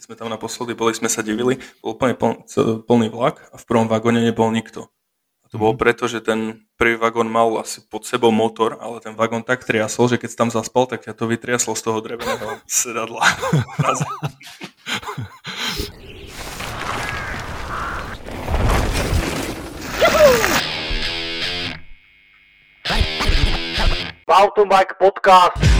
keď sme tam naposledy boli, sme sa divili, bol úplne pln, plný vlak a v prvom vagóne nebol nikto. A to bolo mhm. preto, že ten prvý vagón mal asi pod sebou motor, ale ten vagón tak triasol, že keď tam zaspal, tak ťa to vytriaslo z toho dreveného sedadla. Mountain Bike Podcast.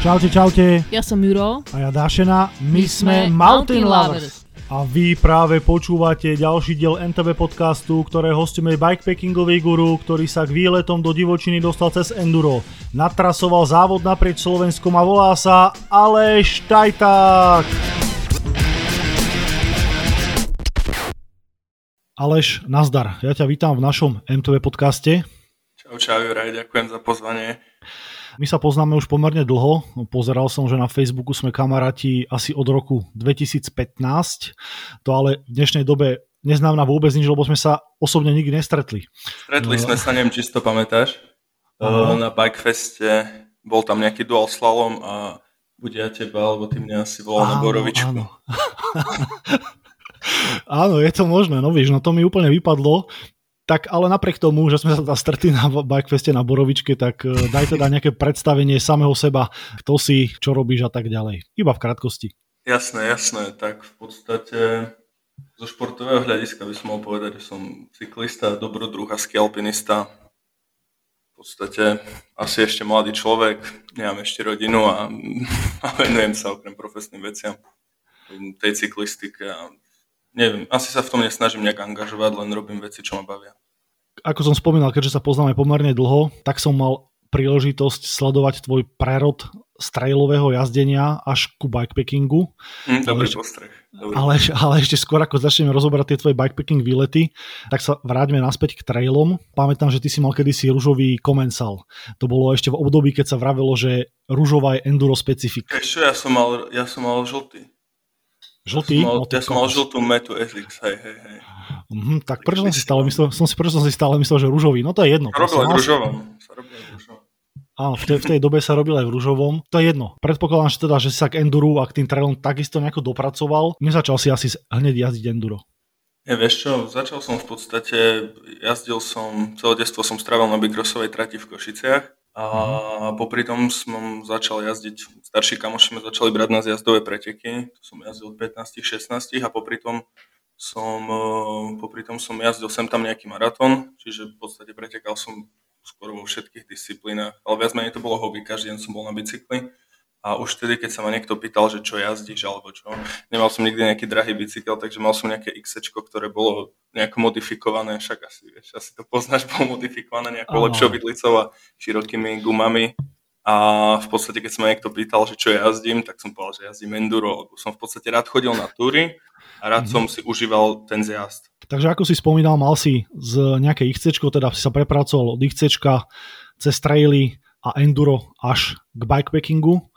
Čaute, čaute. Ja som Juro. A ja Dášena. My, My sme Mountain, Mountain Lovers. Lovers. A vy práve počúvate ďalší diel NTV podcastu, ktoré hostíme bikepackingový guru, ktorý sa k výletom do divočiny dostal cez Enduro. Natrasoval závod naprieč Slovenskom a volá sa Aleš Tajták. Aleš, nazdar. Ja ťa vítam v našom MTV podcaste. Čau, čau, Juraj, ďakujem za pozvanie. My sa poznáme už pomerne dlho. Pozeral som, že na Facebooku sme kamaráti asi od roku 2015. To ale v dnešnej dobe neznamená vôbec nič, lebo sme sa osobne nikdy nestretli. Stretli uh, sme sa, neviem, či si to pamätáš. Uh, na Bikefeste bol tam nejaký dual slalom a buď ja teba, alebo ty mňa asi volal áno, na Borovičku. Áno. áno, je to možné, no víš, no to mi úplne vypadlo. Tak ale napriek tomu, že sme sa stretli na Bikefeste na Borovičke, tak e, daj teda nejaké predstavenie samého seba, kto si, čo robíš a tak ďalej. Iba v krátkosti. Jasné, jasné. Tak v podstate zo športového hľadiska by som mohol povedať, že som cyklista, dobrodruh a alpinista. V podstate asi ešte mladý človek, nemám ešte rodinu a, a venujem sa okrem profesným veciam tej cyklistike a neviem, asi sa v tom nesnažím nejak angažovať, len robím veci, čo ma bavia. Ako som spomínal, keďže sa poznáme pomerne dlho, tak som mal príležitosť sledovať tvoj prerod z trailového jazdenia až ku bikepackingu. Mm, dobrý ale, postreh. Ale, ale ešte skôr ako začneme rozoberať tie tvoje bikepacking výlety, tak sa vráťme naspäť k trailom. Pamätám, že ty si mal kedysi rúžový komensal. To bolo ešte v období, keď sa vravelo, že rúžová je enduro specifik. Ešte ja som mal, ja som mal žltý. Žltý? Ja som mal, ja som mal žltú metu SX, hej, hej, hej. Mm, tak prečo som si stále myslel, som si, prečo som si stále myslel, že rúžový? No to je jedno. Robil aj v rúžovom. Áno, v tej, v tej dobe sa robil aj v rúžovom. To je jedno. Predpokladám, že teda, že si sa k enduru a k tým trailom takisto nejako dopracoval. Nezačal si asi hneď jazdiť enduro. Ja, vieš čo, začal som v podstate, jazdil som, celé detstvo som strávil na Bikrosovej trati v Košiciach a mm. popri tom som začal jazdiť, starší kamoši sme začali brať na jazdové preteky, to som jazdil od 15-16 a popri tom som, eh, popri tom som jazdil sem tam nejaký maratón, čiže v podstate pretekal som skoro vo všetkých disciplínach, ale viac menej to bolo hobby, každý deň som bol na bicykli a už vtedy, keď sa ma niekto pýtal, že čo jazdíš alebo čo, nemal som nikdy nejaký drahý bicykel, takže mal som nejaké X, ktoré bolo nejako modifikované, však asi, vieš, asi to poznáš, bolo modifikované nejakou lepšou vidlicou a širokými gumami. A v podstate, keď sa ma niekto pýtal, že čo jazdím, tak som povedal, že jazdím enduro, lebo som v podstate rád chodil na túry a rád mm-hmm. som si užíval ten zjazd. Takže ako si spomínal, mal si z nejaké XC, teda si sa prepracoval od XC cez traily a enduro až k bikepackingu.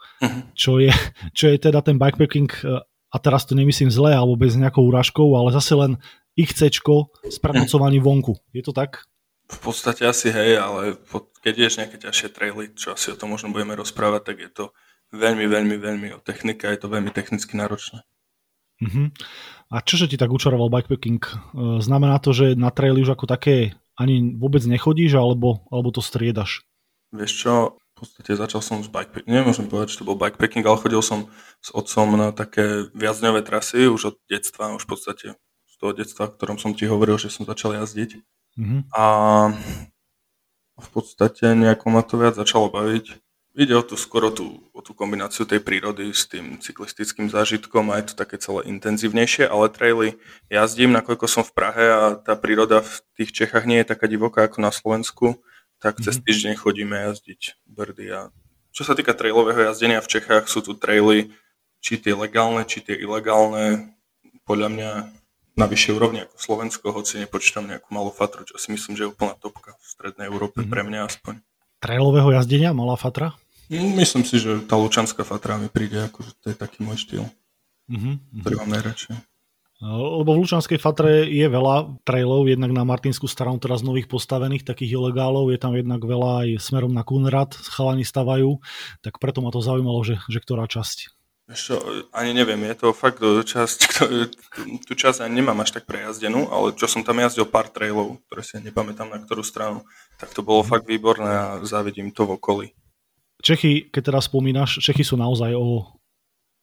Čo, je, čo je teda ten bikepacking, e, a teraz to nemyslím zle alebo bez nejakou úražkou, ale zase len XC s prenocovaním uh-huh. vonku. Je to tak? V podstate asi hej, ale keď ješ nejaké ťažšie traily, čo asi o tom možno budeme rozprávať, tak je to veľmi, veľmi, veľmi o technika, je to veľmi technicky náročné. Uh-huh. A čože ti tak učaroval bikepacking? E, znamená to, že na traily už ako také ani vôbec nechodíš, alebo, alebo to striedaš? Vieš čo, podstate začal som s bikepacking, nemôžem povedať, že to bol bikepacking, ale chodil som s otcom na také viacdňové trasy už od detstva, už v podstate z toho detstva, v ktorom som ti hovoril, že som začal jazdiť. Mm-hmm. A v podstate nejako ma to viac začalo baviť. Ide o tú skoro tú, o tú kombináciu tej prírody s tým cyklistickým zážitkom a je to také celé intenzívnejšie, ale traily jazdím, nakoľko som v Prahe a tá príroda v tých Čechách nie je taká divoká ako na Slovensku, tak cez mhm. týždeň chodíme jazdiť brdy. A čo sa týka trailového jazdenia v Čechách, sú tu traily, či tie legálne, či tie ilegálne, podľa mňa na vyššej úrovni ako Slovensko, hoci nepočítam nejakú malú fatru, čo si myslím, že je úplná topka v strednej Európe, mm-hmm. pre mňa aspoň. Trailového jazdenia, malá fatra? Myslím si, že tá lučanská fatra mi príde, ako, že to je taký môj štýl, mm-hmm. ktorý mám najradšej. Lebo v Lučanskej Fatre je veľa trailov, jednak na Martinsku stranu teraz nových postavených, takých ilegálov, je tam jednak veľa aj smerom na Kunrad, chalani stavajú, tak preto ma to zaujímalo, že, že ktorá časť. Ešte, ani neviem, je to fakt časť, tú časť ani nemám až tak prejazdenú, ale čo som tam jazdil pár trailov, ktoré si nepamätám na ktorú stranu, tak to bolo fakt výborné a závidím to v okolí. Čechy, keď teraz spomínaš, Čechy sú naozaj o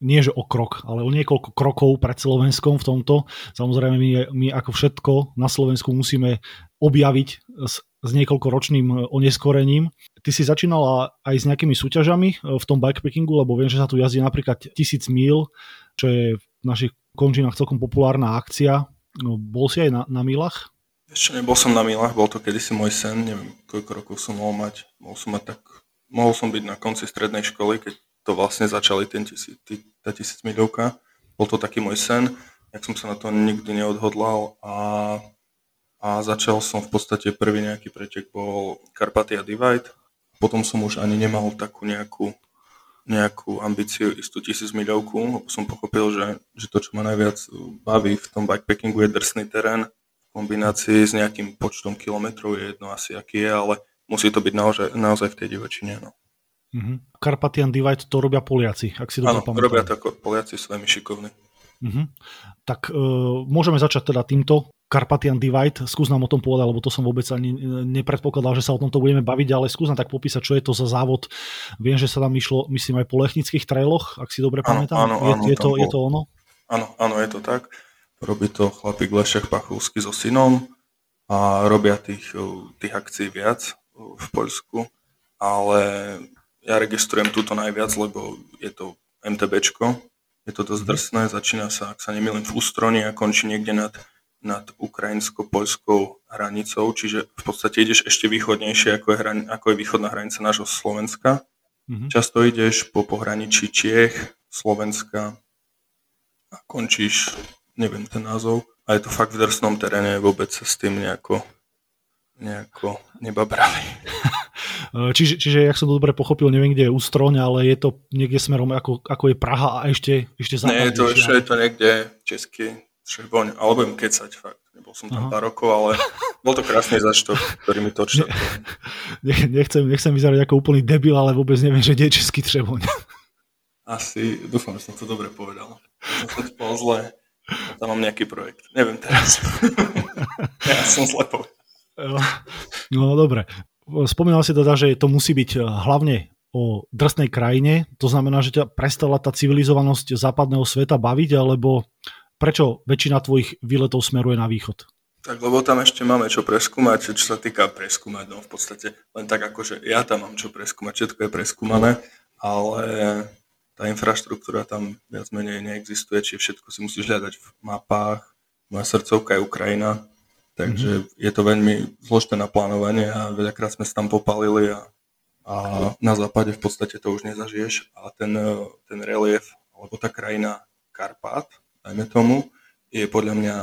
nie že o krok, ale o niekoľko krokov pred Slovenskom v tomto. Samozrejme, my, my ako všetko na Slovensku musíme objaviť s, s niekoľkoročným oneskorením. Ty si začínala aj s nejakými súťažami e, v tom bikepackingu, lebo viem, že sa tu jazdí napríklad 1000 míl, čo je v našich končinách celkom populárna akcia. No, bol si aj na, na milách? Ešte nebol som na milách, bol to kedysi môj sen, neviem, koľko rokov som mohol mať. Mohol som mať tak, mohol som byť na konci strednej školy, keď to vlastne začali ten tisíc, tý, tá tisíc milovka. Bol to taký môj sen, jak som sa na to nikdy neodhodlal a a začal som v podstate prvý nejaký pretek bol Carpathia Divide, potom som už ani nemal takú nejakú, nejakú ambíciu istú tisíc miľovku, lebo som pochopil, že, že to, čo ma najviac baví v tom bikepackingu je drsný terén v kombinácii s nejakým počtom kilometrov, je jedno asi aký je, ale musí to byť naozaj, naozaj v tej divočine. No. Mm-hmm. Carpathian Divide to robia Poliaci, ak si dobre pamätám. robia to ako Poliaci, veľmi šikovní. Mm-hmm. Tak uh, môžeme začať teda týmto. Carpathian Divide, skús nám o tom povedať, lebo to som vôbec ani nepredpokladal, že sa o tomto budeme baviť, ale skús nám tak popísať, čo je to za závod. Viem, že sa tam išlo, myslím, aj po lechnických trailoch, ak si dobre pamätám. Áno, áno, je, je, to, bol... je to ono? Áno, áno, je to tak. Robí to chlapík Lešek Pachulsky so synom a robia tých, tých akcií viac v Poľsku, ale ja registrujem túto najviac, lebo je to MTBčko, je to dosť drsné, začína sa, ak sa nemýlim, v Ústroni a končí niekde nad nad ukrajinsko-poľskou hranicou, čiže v podstate ideš ešte východnejšie, ako je, hran- ako je východná hranica nášho Slovenska. Mm-hmm. Často ideš po pohraničí Čiech, Slovenska a končíš, neviem ten názov, a je to fakt v drsnom teréne, vôbec sa s tým nejako, nejako nebabrali. Čiže, čiže, jak som to dobre pochopil, neviem, kde je Ústroň, ale je to niekde smerom, ako, ako je Praha a ešte, ešte západnejšie. Nie, to ešte je to niekde česky, Šerboň, alebo budem kecať fakt. Nebol som tam Aha. pár rokov, ale bol to krásny zaštok, ktorý mi točil. Ne, nechcem, nechcem vyzerať ako úplný debil, ale vôbec neviem, že je český Třeboň. Asi, dúfam, že som to dobre povedal. Som to zle. Tam mám nejaký projekt. Neviem teraz. ja som zle povedal. No dobre. Spomínal si teda, že to musí byť eh, hlavne o drsnej krajine, to znamená, že ťa prestala tá civilizovanosť západného sveta baviť, alebo prečo väčšina tvojich výletov smeruje na východ? Tak lebo tam ešte máme čo preskúmať, čo sa týka preskúmať, no v podstate len tak ako, že ja tam mám čo preskúmať, všetko je preskúmané, ale tá infraštruktúra tam viac menej neexistuje, čiže všetko si musíš hľadať v mapách, moja srdcovka je Ukrajina, takže mm-hmm. je to veľmi zložité na plánovanie a veľakrát sme sa tam popalili a, a na západe v podstate to už nezažiješ a ten, ten relief, alebo tá krajina Karpát, dajme tomu, je podľa mňa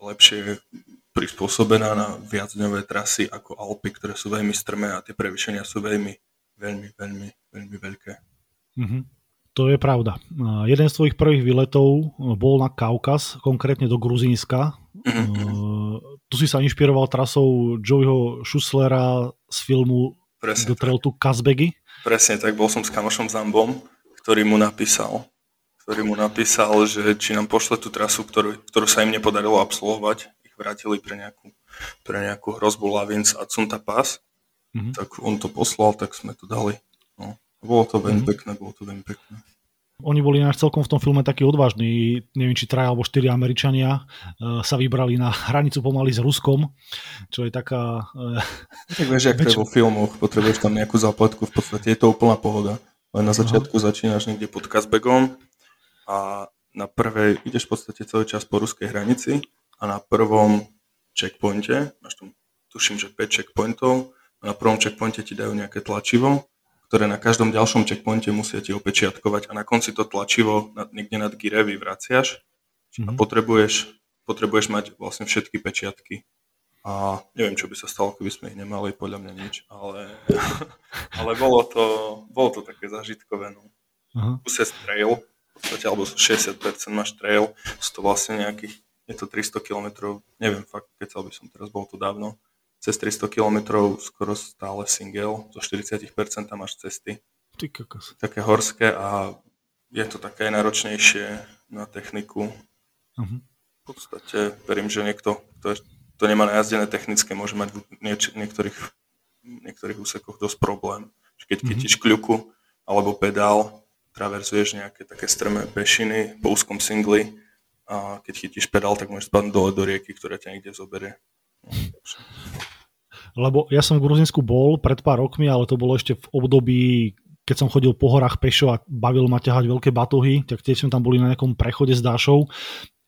lepšie prispôsobená na viacdňové trasy ako Alpy, ktoré sú veľmi strmé a tie prevýšenia sú veľmi, veľmi, veľmi, veľmi veľké. Mm-hmm. To je pravda. Jeden z tvojich prvých výletov bol na Kaukaz, konkrétne do Gruzínska. Mm-hmm. Tu si sa inšpiroval trasou Joeyho Schusslera z filmu Presne The Trail to Kazbegi. Presne tak, bol som s kamošom Zambom, ktorý mu napísal ktorý mu napísal, že či nám pošle tú trasu, ktorú, ktorú sa im nepodarilo absolvovať. Ich vrátili pre nejakú, pre nejakú hrozbu Lavins a Cunta Pass. Mm-hmm. Tak on to poslal, tak sme to dali. No. Bolo to veľmi mm-hmm. pekné, bolo to veľmi pekné. Oni boli náš celkom v tom filme takí odvážni, neviem, či traja alebo štyri Američania uh, sa vybrali na hranicu pomaly s Ruskom, čo je taká... Uh, tak vieš, ak to je vo filmoch, potrebuješ tam nejakú zápletku, v podstate je to úplná pohoda. Len na začiatku Aha. začínaš niekde pod Kazbegom, a na prvej ideš v podstate celý čas po ruskej hranici a na prvom checkpointe, máš tam tuším, že 5 checkpointov, a na prvom checkpointe ti dajú nejaké tlačivo, ktoré na každom ďalšom checkpointe musia ti opečiatkovať a na konci to tlačivo nad, niekde nad gire vyvraciaš mm-hmm. a mhm. potrebuješ, potrebuješ mať vlastne všetky pečiatky. A neviem, čo by sa stalo, keby sme ich nemali, podľa mňa nič, ale, ale bolo, to, bolo to také zažitkové. No. Uh-huh. trail, podstate, alebo 60% máš trail, sú to vlastne nejakých, je to 300 km, neviem fakt, keď by som teraz, bol tu dávno, cez 300 km skoro stále single, zo 40% máš cesty. Ty kokos. Také horské a je to také náročnejšie na techniku. Uh-huh. V podstate verím, že niekto, kto to nemá najazdené technické, môže mať v nieč- niektorých, niektorých úsekoch dosť problém. Keď mm-hmm. chytíš kľuku alebo pedál, traverzuješ nejaké také strmé pešiny po úzkom singli a keď chytíš pedál, tak môžeš spadnúť dole do rieky, ktorá ťa niekde zoberie. No, Lebo ja som v Gruzinsku bol pred pár rokmi, ale to bolo ešte v období, keď som chodil po horách pešo a bavil ma ťahať veľké batuhy, tak tiež sme tam boli na nejakom prechode s Dášou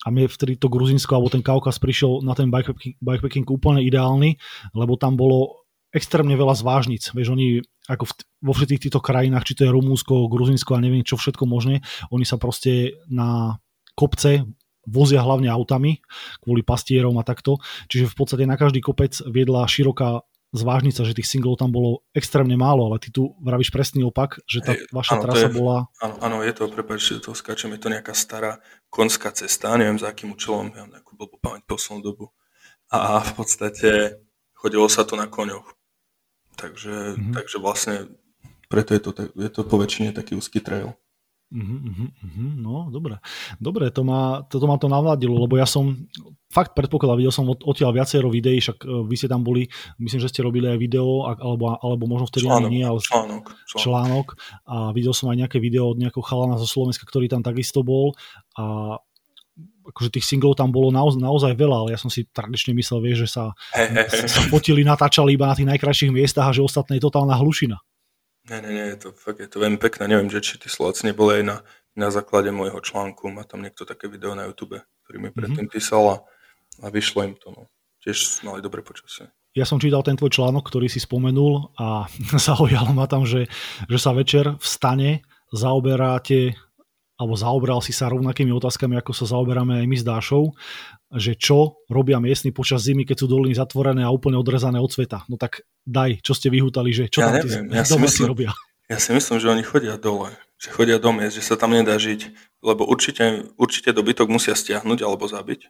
a mne vtedy to Gruzinsko alebo ten Kaukaz prišiel na ten bikepacking, bikepacking úplne ideálny, lebo tam bolo extrémne veľa zvážnic. Vieš, oni ako v, vo všetkých týchto krajinách, či to je Rumúnsko, Gruzinsko a neviem čo všetko možné, oni sa proste na kopce vozia hlavne autami kvôli pastierom a takto. Čiže v podstate na každý kopec viedla široká zvážnica, že tých singlov tam bolo extrémne málo, ale ty tu vravíš presný opak, že tá hey, vaša áno, trasa je, bola... Áno, áno, je to, prepáč, že to skáčem, je to nejaká stará konská cesta, neviem za akým účelom, ja nejakú blbú pamäť poslednú dobu. A v podstate chodilo sa to na koňoch. Takže, mm-hmm. takže vlastne preto je to, je to po väčšine taký úzky trail. Uh-huh, uh-huh, no, dobre. Dobre, to ma, to, to ma to navladilo, lebo ja som fakt predpokladal, videl som od, odtiaľ viacero videí, však uh, vy ste tam boli, myslím, že ste robili aj video, alebo, alebo možno vtedy článok, nie, ale článok, článok. článok. A videl som aj nejaké video od nejakého chalana zo Slovenska, ktorý tam takisto bol. A akože tých singlov tam bolo naozaj, naozaj veľa, ale ja som si tradične myslel, vieš, že sa, hey, hey, hey. sa fotili, natáčali iba na tých najkrajších miestach a že ostatné je totálna hlušina. Nie, nie, nie, je to, fakt je to veľmi pekné. Neviem, že či tí Slováci neboli aj na, na základe môjho článku. Má tam niekto také video na YouTube, ktorý mi predtým mm-hmm. písal a, a vyšlo im to. No. Tiež mali dobre počasie. Ja som čítal ten tvoj článok, ktorý si spomenul a zaujalo ma tam, že, že sa večer vstane, zaoberáte alebo zaoberal si sa rovnakými otázkami, ako sa zaoberáme aj my s Dášou, že čo robia miestni počas zimy, keď sú doliny zatvorené a úplne odrezané od sveta. No tak daj, čo ste vyhútali, že čo ja tam neviem, ja si myslím, robia. Ja si myslím, že oni chodia dole, že chodia do miest, že sa tam nedá žiť, lebo určite, určite dobytok musia stiahnuť alebo zabiť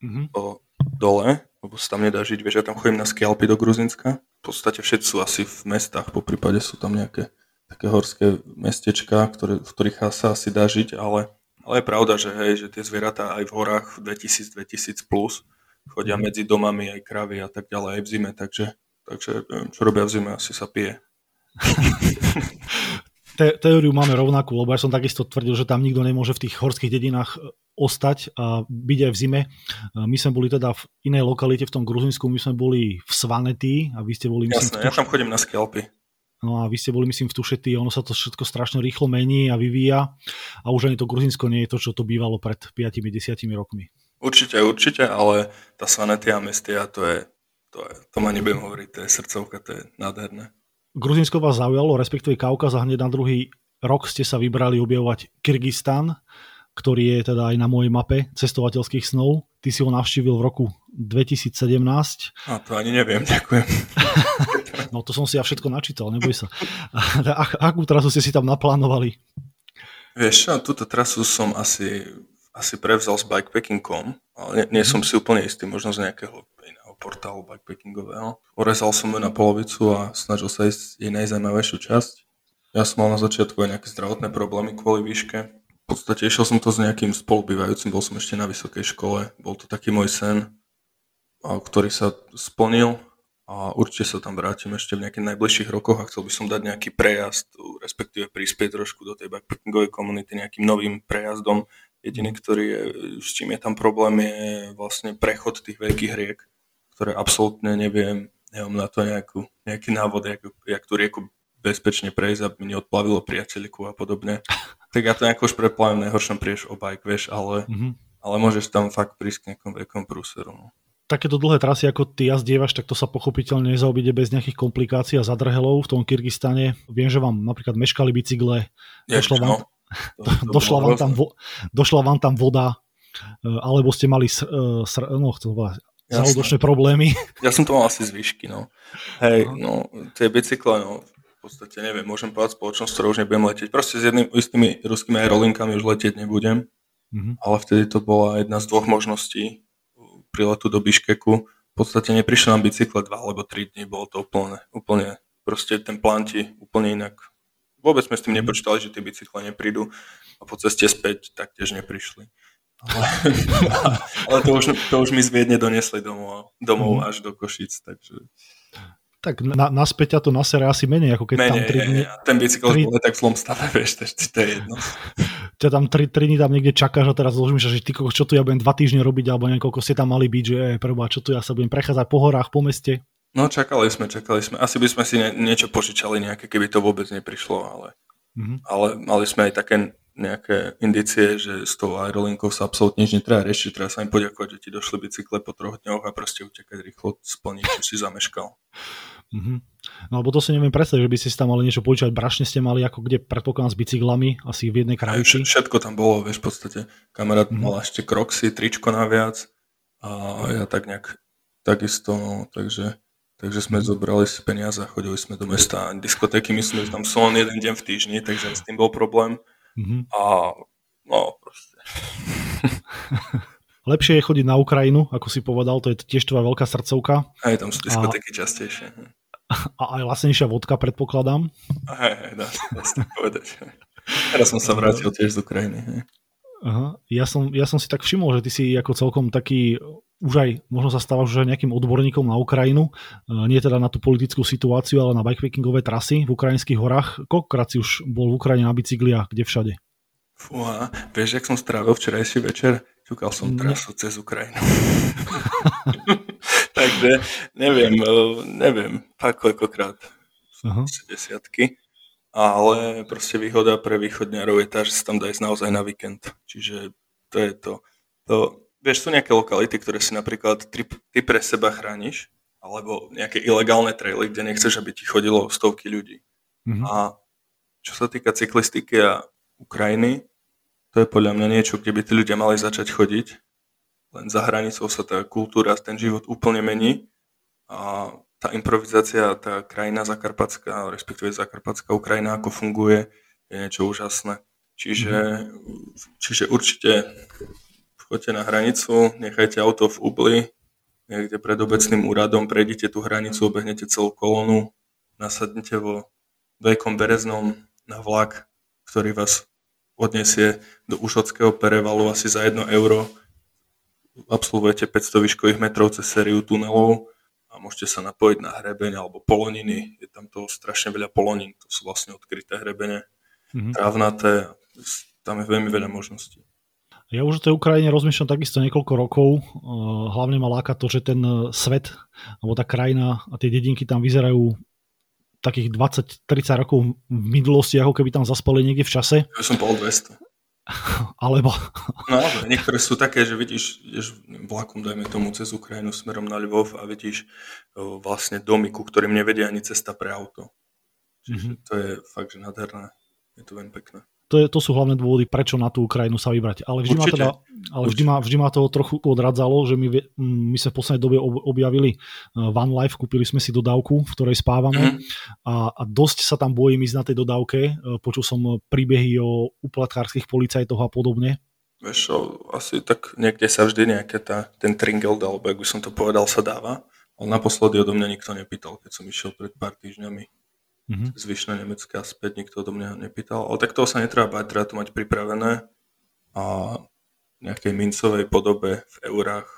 mm-hmm. o, dole, lebo sa tam nedá žiť. Vieš, ja tam chodím na skialpy do Gruzinska, v podstate všetci sú asi v mestách, po prípade sú tam nejaké také horské mestečka, ktoré, v ktorých sa asi dá žiť, ale, ale je pravda, že, hej, že tie zvieratá aj v horách 2000-2000 plus chodia medzi domami aj kravy a tak ďalej aj v zime, takže, takže čo robia v zime, asi sa pije. Te, teóriu máme rovnakú, lebo ja som takisto tvrdil, že tam nikto nemôže v tých horských dedinách e, ostať a byť aj v zime. E, my sme boli teda v inej lokalite v tom Gruzinsku, my sme boli v Svanety a vy ste boli... Jasné, myslím, ja tam chodím na skelpy. No a vy ste boli, myslím, v Tušety ono sa to všetko strašne rýchlo mení a vyvíja a už ani to Gruzinsko nie je to, čo to bývalo pred 5-10 rokmi. Určite, určite, ale tá Sanetia Mestia, to je, to je, to ma nebudem hovoriť, to je srdcovka, to je nádherné. Gruzinsko vás zaujalo, respektíve Kaukaz a hneď na druhý rok ste sa vybrali objavovať Kyrgyzstan, ktorý je teda aj na mojej mape cestovateľských snov. Ty si ho navštívil v roku 2017. A to ani neviem, ďakujem. no to som si ja všetko načítal, neboj sa. Akú trasu ste si tam naplánovali? Vieš, túto trasu som asi, asi prevzal s bikepacking.com, ale nie, nie som si úplne istý, možno z nejakého iného portálu bikepackingového. Orezal som ju na polovicu a snažil sa ísť jej najzajímavejšiu časť. Ja som mal na začiatku aj nejaké zdravotné problémy kvôli výške, v podstate išiel som to s nejakým spolubývajúcim, bol som ešte na vysokej škole, bol to taký môj sen, ktorý sa splnil a určite sa tam vrátim ešte v nejakých najbližších rokoch a chcel by som dať nejaký prejazd, respektíve prispieť trošku do tej backpackingovej komunity nejakým novým prejazdom. Jediný, ktorý je, s čím je tam problém, je vlastne prechod tých veľkých riek, ktoré absolútne neviem, neviem na to nejakú, nejaký návod, jak, jak tú rieku bezpečne prejsť, aby mi neodplavilo priateľku a podobne tak ja to nejako už preplavím, najhoršom prieš o bike, vieš, ale, mm-hmm. ale môžeš tam fakt prísť k nejakom veľkom prúseru. No. Takéto dlhé trasy, ako ty jazdievaš, tak to sa pochopiteľne nezaobíde bez nejakých komplikácií a zadrhelov v tom Kyrgyzstane. Viem, že vám napríklad meškali bicykle, došla vám, no. to, to došla, vám tam vo, došla vám tam voda, e, alebo ste mali sr, e, sr, no, závodočné problémy. Ja som to mal asi z výšky, no. Hej, no, tie bicykle, no, podstate neviem, môžem povedať spoločnosť, ktorou už nebudem letieť. Proste s jedným istými ruskými aerolinkami už letieť nebudem. Mm-hmm. Ale vtedy to bola jedna z dvoch možností priletu do Biškeku. V podstate neprišli nám bicykle dva alebo tri dní, bolo to úplne, úplne proste ten plán ti úplne inak vôbec sme s tým nepočítali, že tie bicykle neprídu a po ceste späť taktiež neprišli. Ale, ale to, už, to už mi z Viedne donesli domov, domov mm. až do Košic, takže... Tak na, naspäť ťa to nasere asi menej, ako keď menej, tam 3 dní... Ten bicykel 3... bol tak v zlom stave, vieš, to, to je jedno. Ťa tam 3, 3 dní tam niekde čakáš a teraz zložím sa, že ty čo tu ja budem 2 týždne robiť, alebo niekoľko ste tam mali byť, že je, prvá, čo tu ja sa budem prechádzať po horách, po meste. No čakali sme, čakali sme. Asi by sme si nie, niečo požičali nejaké, keby to vôbec neprišlo, ale, mm-hmm. ale mali sme aj také nejaké indicie, že s tou aerolinkou sa absolútne nič netreba riešiť, treba sa im poďakovať, že ti došli bicykle po troch dňoch a proste utekať rýchlo splniť, čo si zameškal. Mm-hmm. No alebo to si neviem predstaviť, že by si tam mali niečo požičať. Brašne ste mali ako kde predpokladám s bicyklami, asi v jednej krajici. Všetko tam bolo, vieš, v podstate. Kamarát mm-hmm. mal ešte kroxy, tričko naviac a ja tak nejak takisto, no, takže Takže sme zobrali si peniaze a chodili sme do mesta. Diskotéky, myslím, že tam sú len jeden deň v týždni, takže s tým bol problém. Mm-hmm. A no, proste. Lepšie je chodiť na Ukrajinu, ako si povedal, to je tiež tvoja veľká srdcovka. Aj tam sú diskotéky a... častejšie. A aj vlastnejšia vodka, predpokladám. Hej, hej, dá, sa povedať. Teraz som sa vrátil tiež z Ukrajiny. Hej. Aha. Ja, som, ja som si tak všimol, že ty si ako celkom taký už aj možno sa stávaš už aj nejakým odborníkom na Ukrajinu, e, nie teda na tú politickú situáciu, ale na bikepackingové trasy v ukrajinských horách. Koľkokrát si už bol v Ukrajine na bicykli a kde všade? Fúha, vieš, jak som strávil včerajší večer? Čukal som trasu ne. cez Ukrajinu. Takže neviem, e, neviem, fakt koľkokrát. Uh-huh. Desiatky. Ale proste výhoda pre východňarov je tá, že sa tam dá ísť naozaj na víkend. Čiže to je to. To vieš, sú nejaké lokality, ktoré si napríklad ty, ty pre seba chrániš, alebo nejaké ilegálne traily, kde nechceš, aby ti chodilo stovky ľudí. Mm-hmm. A čo sa týka cyklistiky a Ukrajiny, to je podľa mňa niečo, kde by tí ľudia mali začať chodiť. Len za hranicou sa tá kultúra, ten život úplne mení a tá improvizácia, tá krajina zakarpatská, respektíve zakarpatská Ukrajina, ako funguje, je niečo úžasné. Čiže, mm-hmm. čiže určite choďte na hranicu, nechajte auto v Ubli, niekde pred obecným úradom, prejdite tú hranicu, obehnete celú kolónu, nasadnite vo Veľkom Bereznom na vlak, ktorý vás odniesie do Ušotského perevalu asi za 1 euro. Absolvujete 500 výškových metrov cez sériu tunelov a môžete sa napojiť na hrebeň alebo poloniny. Je tam toho strašne veľa polonín, to sú vlastne odkryté hrebene, mm-hmm. trávnaté, tam je veľmi veľa možností. Ja už o tej Ukrajine rozmýšľam takisto niekoľko rokov. Eh, hlavne ma láka to, že ten eh, svet, alebo tá krajina a tie dedinky tam vyzerajú takých 20-30 rokov v minulosti, ako keby tam zaspali niekde v čase. Ja som bol 200. Alebo... No, niektoré sú také, že vidíš, ideš vlakom, dajme tomu, cez Ukrajinu smerom na Lvov a vidíš eh, vlastne domy, ku ktorým nevedia ani cesta pre auto. Čiže mm-hmm. to je fakt, že nádherné. Je to veľmi pekné to, je, to sú hlavné dôvody, prečo na tú Ukrajinu sa vybrať. Ale vždy, ma, teda, ale vždy, ma, vždy ma to trochu odradzalo, že my, my sa v poslednej dobe objavili uh, Van Life, kúpili sme si dodávku, v ktorej spávame mm-hmm. a, a dosť sa tam bojím ísť na tej dodávke. Uh, počul som príbehy o uplatkárskych policajtoch a podobne. Vieš asi tak niekde sa vždy nejaké tá, ten tringel, alebo ak by som to povedal, sa dáva. Ale naposledy odo mňa nikto nepýtal, keď som išiel pred pár týždňami mm-hmm. zvyšné nemecké a späť nikto do mňa nepýtal. Ale tak toho sa netreba bať, treba to mať pripravené a v nejakej mincovej podobe v eurách.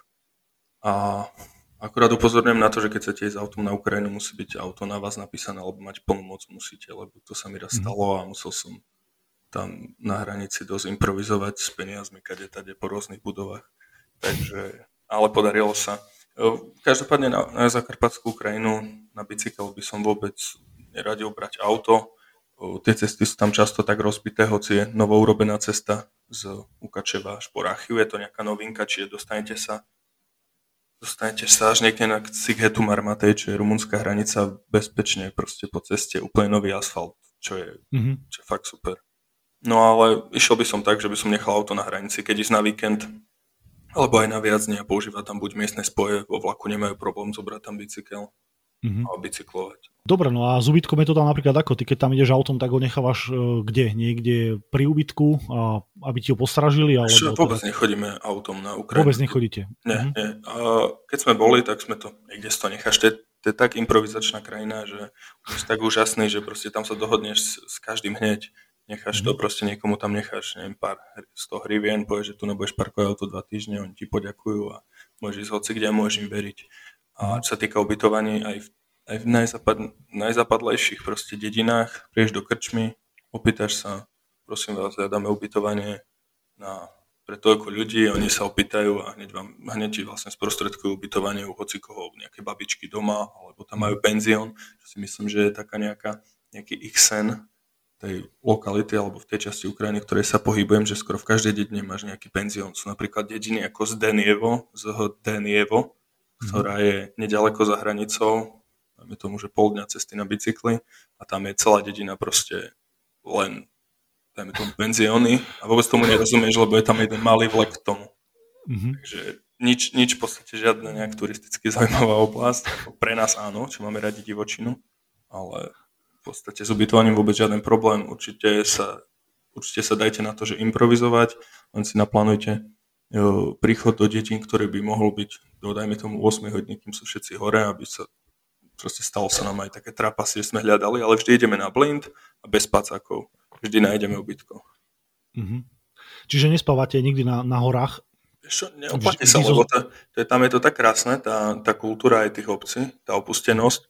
A akurát upozorňujem na to, že keď chcete ísť autom na Ukrajinu, musí byť auto na vás napísané, alebo mať plnú moc musíte, lebo to sa mi raz mm-hmm. stalo a musel som tam na hranici dosť improvizovať s peniazmi kade tade po rôznych budovách. Takže, ale podarilo sa. Každopádne na, na Zakarpatskú Ukrajinu na bicykel by som vôbec neradil brať auto. Tie cesty sú tam často tak rozbité, hoci je novo urobená cesta z Ukačeva až po Rachiu. Je to nejaká novinka, čiže dostanete sa dostanete sa až niekde na Cighetu Marmatej, čo je rumunská hranica, bezpečne proste po ceste, úplne nový asfalt, čo je, mm-hmm. čo je fakt super. No ale išiel by som tak, že by som nechal auto na hranici, keď ísť na víkend, alebo aj na viac dní a používať tam buď miestne spoje, vo vlaku nemajú problém zobrať tam bicykel mm-hmm. a bicyklovať. Dobre, no a s ubytkom je to tam napríklad ako? Ty keď tam ideš autom, tak ho nechávaš uh, kde? Niekde pri ubytku, a, aby ti ho postražili? Alebo vôbec to... nechodíme autom na Ukrajinu. Vôbec nechodíte? Nie, uh-huh. nie. A keď sme boli, tak sme to, niekde si to necháš, to je tak improvizačná krajina, že je tak úžasný, že proste tam sa dohodneš s, s každým hneď. Necháš to, mhm. proste niekomu tam necháš, neviem, pár 100 hrivien, povieš, že tu nebudeš parkovať auto dva týždne, oni ti poďakujú a môžeš ísť hoci kde a môžeš im veriť. A čo sa týka ubytovaní, aj v, aj v najzapad, najzapadlejších proste dedinách, prieš do krčmy, opýtaš sa, prosím vás, ja dáme ubytovanie na pre toľko ľudí, oni sa opýtajú a hneď, vám, hneď ti vlastne sprostredkujú ubytovanie u hocikoho, nejaké babičky doma, alebo tam majú penzión, čo si myslím, že je taká nejaká, nejaký ich sen tej lokality alebo v tej časti Ukrajiny, ktorej sa pohybujem, že skoro v každej dedine máš nejaký penzión. Sú napríklad dediny ako Zdenievo, z Denievo, ktorá je nedaleko za hranicou, máme tomu, že pol dňa cesty na bicykli a tam je celá dedina proste len dajme tomu penzióny a vôbec tomu nerozumieš, lebo je tam jeden malý vlek k tomu. Mm-hmm. Takže nič, nič v podstate žiadna nejak turisticky zaujímavá oblasť. Pre nás áno, čo máme radi divočinu, ale v podstate s ubytovaním vôbec žiaden problém. Určite sa, určite sa dajte na to, že improvizovať, len si naplánujte príchod do detín, ktorý by mohol byť do, dajme tomu 8 hodín, kým sú všetci hore, aby sa proste stalo sa nám aj také trapasy, že sme hľadali, ale vždy ideme na blind a bez pacákov vždy nájdeme ubytko. Mm-hmm. Čiže nespávate nikdy na, na horách? Čo, neoplatí sa, lebo to, to je, tam je to tak krásne, tá, tá kultúra aj tých obcí, tá opustenosť,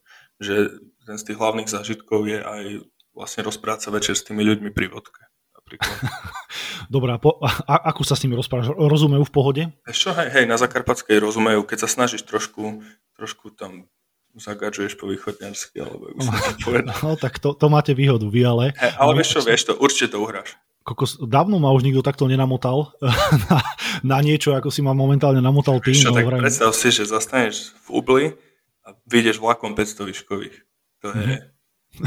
že ten z tých hlavných zážitkov je aj vlastne rozprávať sa večer s tými ľuďmi pri vodke. Dobre, a, po, a ako sa s nimi rozprávaš? Rozumejú v pohode? Ešte, hej, hej, na Zakarpatskej rozumejú, keď sa snažíš trošku, trošku tam zagadžuješ po východňarsky, alebo už no, no, tak to, to máte výhodu, vy ale... Hey, ale no, vieš čo, vieš to, určite to uhráš. Kokos, dávno ma už nikto takto nenamotal na, na niečo, ako si ma momentálne namotal tým. Čo, no, tak predstav si, že zastaneš v Ubli a vyjdeš vlakom 500 výškových. To je mm-hmm.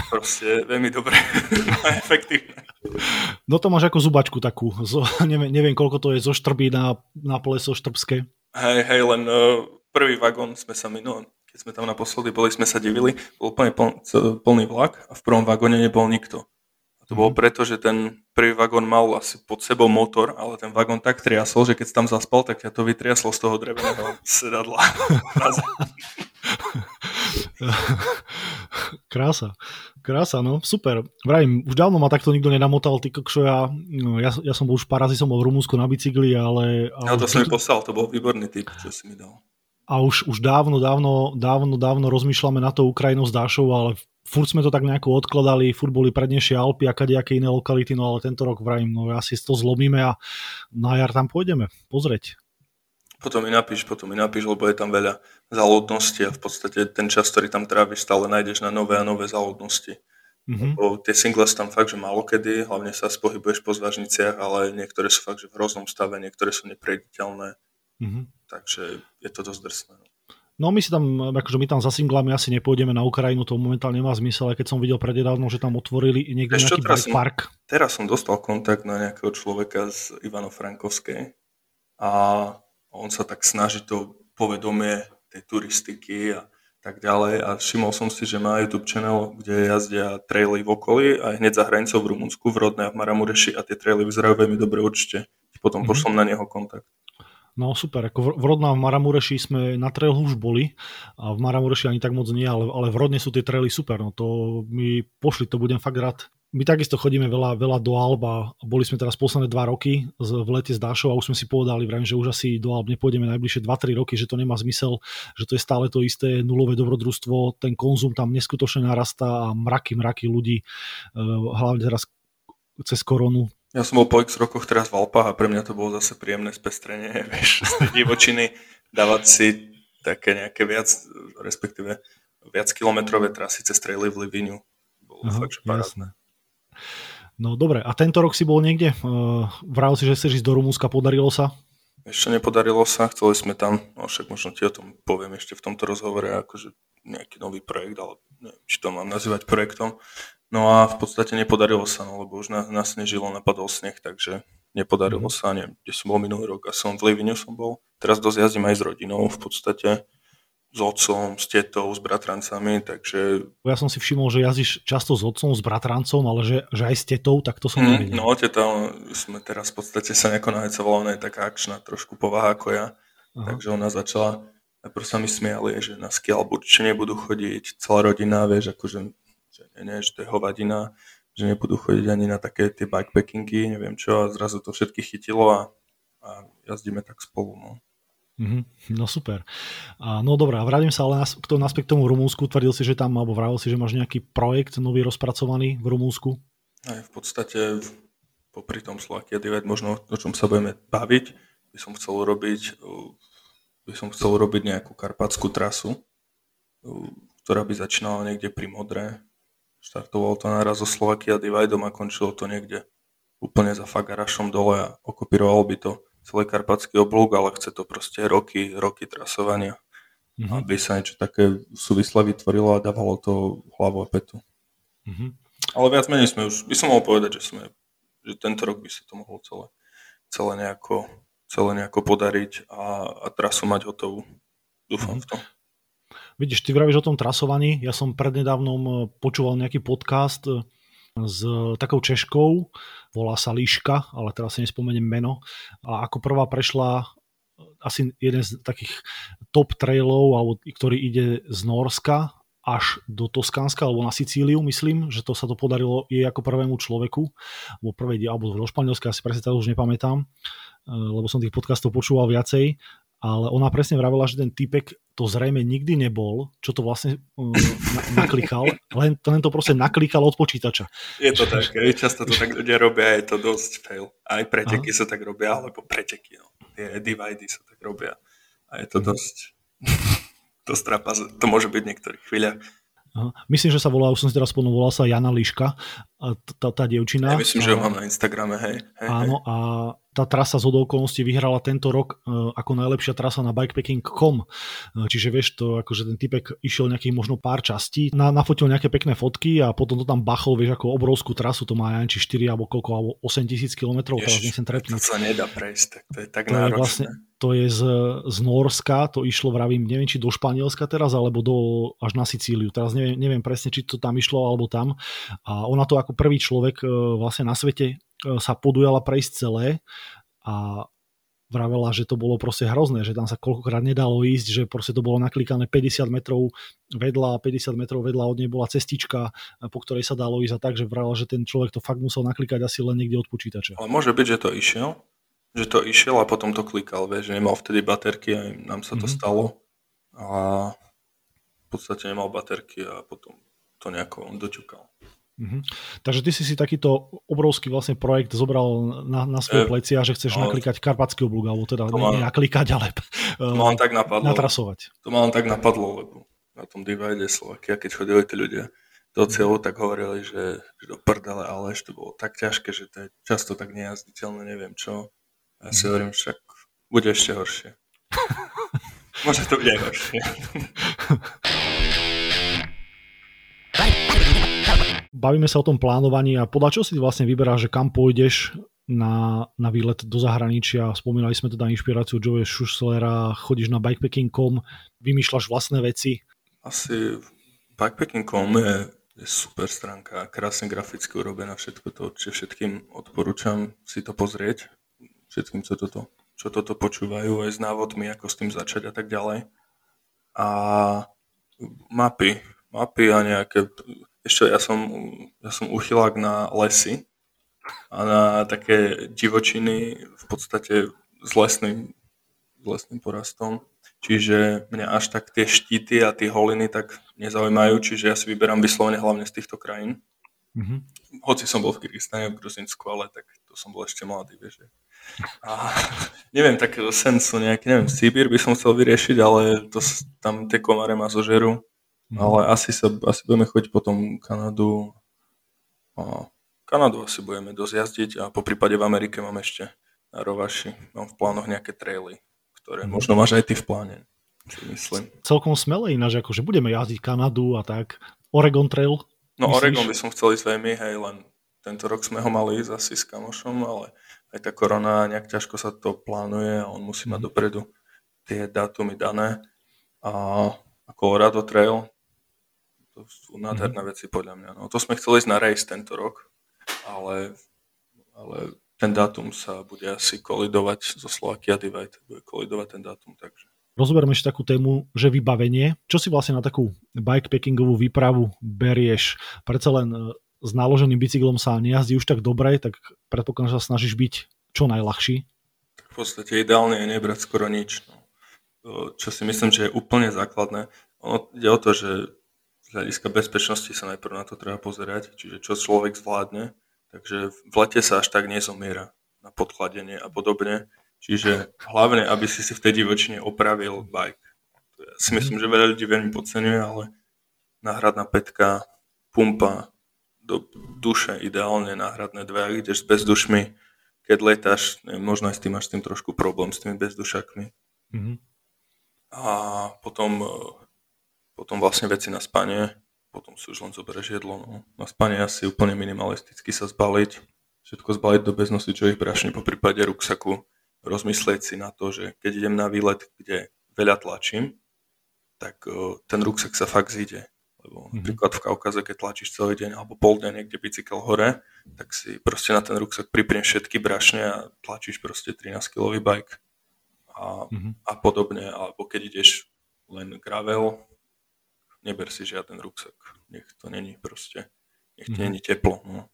Proste veľmi dobré a efektívne. No to máš ako zubačku takú. Zo, neviem, neviem, koľko to je zo štrby na, na pleso štrbské. Hej, hej, len uh, prvý vagón sme sa minuli keď sme tam naposledy boli, sme sa divili, bol úplne pln, plný vlak a v prvom vagóne nebol nikto. A to bolo mhm. preto, že ten prvý vagón mal asi pod sebou motor, ale ten vagón tak triasol, že keď si tam zaspal, tak ťa to vytriaslo z toho dreveného sedadla. Krása. Krása, no, super. Vrajím, už dávno ma takto nikto nenamotal, ty kokšo, ja, no, ja, ja som bol už pár razy som bol v Rumúnsku na bicykli, ale... ale no to som mi poslal, to bol výborný typ, čo si mi dal a už, už dávno, dávno, dávno, dávno rozmýšľame na to Ukrajinou s Dášou, ale furt sme to tak nejako odkladali, furt boli prednejšie Alpy a kadejaké iné lokality, no ale tento rok vrajím, no asi to zlomíme a na jar tam pôjdeme pozrieť. Potom mi napíš, potom mi napíš, lebo je tam veľa záľudnosti a v podstate ten čas, ktorý tam tráviš, stále nájdeš na nové a nové záľudnosti. Mm-hmm. Lebo tie single sú tam fakt, že málo kedy, hlavne sa spohybuješ po zvážniciach, ale niektoré sú fakt, že v hroznom stave, niektoré sú neprejditeľné. Mm-hmm. Takže je to dosť drsné. No. no my si tam, akože my tam za singlami asi nepôjdeme na Ukrajinu, to momentálne nemá zmysel, aj keď som videl prededávno, že tam otvorili niekde Ešte nejaký teraz som, park. Teraz som dostal kontakt na nejakého človeka z Ivano-Frankovskej a on sa tak snaží to povedomie tej turistiky a tak ďalej a všimol som si, že má YouTube channel, kde jazdia traily v okolí a hneď za hranicou v Rumunsku, v Rodnej a v Maramureši a tie traily vyzerajú veľmi dobre určite. Potom mm-hmm. pošlom na neho kontakt. No super, ako v Rodná v Maramureši sme na trail už boli a v Maramureši ani tak moc nie, ale, ale v Rodne sú tie traily super, no to mi pošli, to budem fakt rád. My takisto chodíme veľa, veľa do Alb a boli sme teraz posledné dva roky v lete s Dášou a už sme si povedali, vrajím, že už asi do Alb nepôjdeme najbližšie 2-3 roky, že to nemá zmysel, že to je stále to isté nulové dobrodružstvo, ten konzum tam neskutočne narastá a mraky, mraky ľudí, eh, hlavne teraz cez koronu, ja som bol po x rokoch teraz v Alpách a pre mňa to bolo zase príjemné spestrenie, vieš, z tej divočiny dávať si také nejaké viac, respektíve viac kilometrové trasy cez traily v Liviniu. Bolo Aha, fakt, že parádne. No dobre, a tento rok si bol niekde? Uh, vral si, že chceš ísť do Rumúnska, podarilo sa? Ešte nepodarilo sa, chceli sme tam, no však možno ti o tom poviem ešte v tomto rozhovore, akože nejaký nový projekt, ale neviem, či to mám nazývať projektom. No a v podstate nepodarilo sa, no, lebo už nasnežilo, napadol sneh, takže nepodarilo mm-hmm. sa, neviem, kde som bol minulý rok a som v Liviniu som bol. Teraz dosť jazdím aj s rodinou v podstate, s otcom, s tetou, s bratrancami, takže... Ja som si všimol, že jazdíš často s otcom, s bratrancom, ale že, že aj s tetou, tak to som mm, nevedel. No, teta, sme teraz v podstate sa nejako nahecovala, ona je taká akčná trošku povaha ako ja, Aha. takže ona začala najprv sa mi smiali, že na ski alebo určite nebudú chodiť celá rodina, vieš, akože nie, že to je hovadina, že nebudú chodiť ani na také tie bikepackingy, neviem čo, a zrazu to všetky chytilo a, a jazdíme tak spolu. No. Mm-hmm, no super. A, no dobré, a vrátim sa ale k tomu naspäť k tomu Rumúnsku. Tvrdil si, že tam, alebo vravil si, že máš nejaký projekt nový rozpracovaný v Rumúnsku? Aj v podstate popri tom Slovakia Divide, možno o čom sa budeme baviť, by som chcel urobiť, by som chcel urobiť nejakú karpatskú trasu, ktorá by začínala niekde pri Modre. Štartovalo to naraz zo Slovakia Dividom a končilo to niekde úplne za Fagarašom dole a okopíroval by to celý karpatský oblúk, ale chce to proste roky, roky trasovania. Mm-hmm. Aby sa niečo také súvisle vytvorilo a dávalo to hlavu a petu. Mm-hmm. Ale viac menej sme už, by som mohol povedať, že sme, že tento rok by sa to mohlo celé, celé nejako, celé nejako podariť a, a trasu mať hotovú. Dúfam mm-hmm. v tom. Vidíš, ty vravíš o tom trasovaní. Ja som prednedávnom eh, počúval nejaký podcast eh, s takou Češkou, volá sa Líška, ale teraz si nespomeniem meno. A ako prvá prešla asi jeden z takých top trailov, ktorý ide z Norska až do Toskánska alebo na Sicíliu, myslím, že to sa to podarilo jej ako prvému človeku, alebo prvej, alebo do Španielska, asi presne už nepamätám, lebo som tých podcastov počúval viacej ale ona presne vravela, že ten typek to zrejme nikdy nebol, čo to vlastne um, na, naklikal, len, len to proste naklikal od počítača. Je to tak, často to tak ľudia robia, je to dosť fail. Aj preteky Aha. sa tak robia, alebo preteky, no. tie dividy sa tak robia. A je to dosť, dosť trapas, to môže byť v niektorých chvíľach. Aha. Myslím, že sa volá, už som si teraz spomnul, volá sa Jana Liška, tá, tá dievčina. Ja myslím, a, že ho mám na Instagrame, hej. hej áno, a tá trasa z okolností vyhrala tento rok uh, ako najlepšia trasa na bikepacking.com. Uh, čiže vieš to, akože ten typek išiel nejakých možno pár častí, na, nafotil nejaké pekné fotky a potom to tam bachol, vieš, ako obrovskú trasu, to má aj či 4 alebo koľko, alebo 8 tisíc kilometrov, teraz nechcem trepnúť. To sa nedá prejsť, tak to je tak to náročné. Je vlastne, to je z, z Norska, to išlo, vravím, neviem, či do Španielska teraz, alebo do, až na Sicíliu. Teraz neviem, neviem presne, či to tam išlo, alebo tam. A ona to ako prvý človek uh, vlastne na svete sa podujala prejsť celé a vravela, že to bolo proste hrozné, že tam sa koľkokrát nedalo ísť, že proste to bolo naklikané 50 metrov vedľa, 50 metrov vedľa od nej bola cestička, po ktorej sa dalo ísť a tak, že vravela, že ten človek to fakt musel naklikať asi len niekde od počítača. Ale môže byť, že to išiel, že to išiel a potom to klikal, vieš, že nemal vtedy baterky a nám sa to mm-hmm. stalo a v podstate nemal baterky a potom to nejako on doťukal. Mm-hmm. Takže ty si si takýto obrovský vlastne projekt zobral na, na svoje e, a že chceš no, naklikať karpatský oblúk, alebo teda to nie, naklikať, ale to ma tak napadlo, natrasovať. To ma len tak napadlo, lebo na tom divide Slovakia, keď chodili tí ľudia do cieľu, tak hovorili, že, že do prdele, ale ešte to bolo tak ťažké, že to je často tak nejazditeľné, neviem čo. A ja si mm. hovorím, však bude ešte horšie. Môže to byť aj horšie. bavíme sa o tom plánovaní a podľa čo si vlastne vyberáš, že kam pôjdeš na, na výlet do zahraničia. Spomínali sme teda inšpiráciu Joe Schuslera, chodíš na bikepacking.com, vymýšľaš vlastné veci. Asi bikepacking.com je, je super stránka, krásne graficky urobená, všetko to určite všetkým odporúčam si to pozrieť, všetkým, čo toto, čo toto počúvajú, aj s návodmi, ako s tým začať a tak ďalej. A mapy, mapy a nejaké ešte ja som, ja som uchylák na lesy a na také divočiny v podstate s lesným, s lesným porastom. Čiže mňa až tak tie štíty a tie holiny tak nezaujímajú, čiže ja si vyberám vyslovene hlavne z týchto krajín. Mm-hmm. Hoci som bol v Kyrgyzstane, v Gruzinsku, ale tak to som bol ešte mladý, vieš. A neviem, tak sen sú nejaký, neviem, Sibír by som chcel vyriešiť, ale to, tam tie komare ma zožerú. Mm. Ale asi, sa, asi budeme chodiť potom Kanadu. A Kanadu asi budeme dosť jazdiť a po prípade v Amerike mám ešte na Rovaši. Mám v plánoch nejaké traily, ktoré mm. možno máš aj ty v pláne. Myslím. Celkom smelé ináč, že budeme jazdiť Kanadu a tak. Oregon Trail? No myslíš? Oregon by som chcel ísť veľmi, hej, len tento rok sme ho mali ísť asi s kamošom, ale aj tá korona, nejak ťažko sa to plánuje a on musí mať mhm. dopredu tie dátumy dané. A, a Colorado Trail, to sú nádherné mm. veci podľa mňa. No, to sme chceli ísť na race tento rok, ale, ale ten dátum sa bude asi kolidovať zo Slovakia Divide, bude kolidovať ten dátum, takže. rozoberme ešte takú tému, že vybavenie. Čo si vlastne na takú bikepackingovú výpravu berieš? Predsa len e, s naloženým bicyklom sa nejazdí už tak dobre, tak predpokladám, že sa snažíš byť čo najľahší. V podstate ideálne je nebrať skoro nič. No. Čo si myslím, že je úplne základné. Ono ide o to, že z hľadiska bezpečnosti sa najprv na to treba pozerať, čiže čo človek zvládne. Takže v lete sa až tak nezomiera na podkladenie a podobne. Čiže hlavne, aby si si v tej divočine opravil bike. Ja si myslím, že veľa ľudí veľmi podceňuje, ale náhradná petka, pumpa, do duše ideálne náhradné dve, ak ideš s bezdušmi, keď letáš, možno aj s tým máš s tým trošku problém, s tými bezdušakmi. Mm-hmm. A potom, potom vlastne veci na spanie, potom si už len zoberieš jedlo. No. Na spanie asi úplne minimalisticky sa zbaliť, všetko zbaliť do beznosičových brašní, po prípade ruksaku, rozmyslieť si na to, že keď idem na výlet, kde veľa tlačím, tak uh, ten ruksak sa fakt zíde. Lebo mm-hmm. napríklad v Kaukaze, keď tlačíš celý deň alebo pol dňa niekde bicykel hore, tak si proste na ten ruksak pripneš všetky brašne a tlačíš proste 13-kilový bike a, mm-hmm. a podobne. Alebo keď ideš len gravel, neber si žiaden ruksak. Nech to není proste, nech ti mm-hmm. není teplo. No.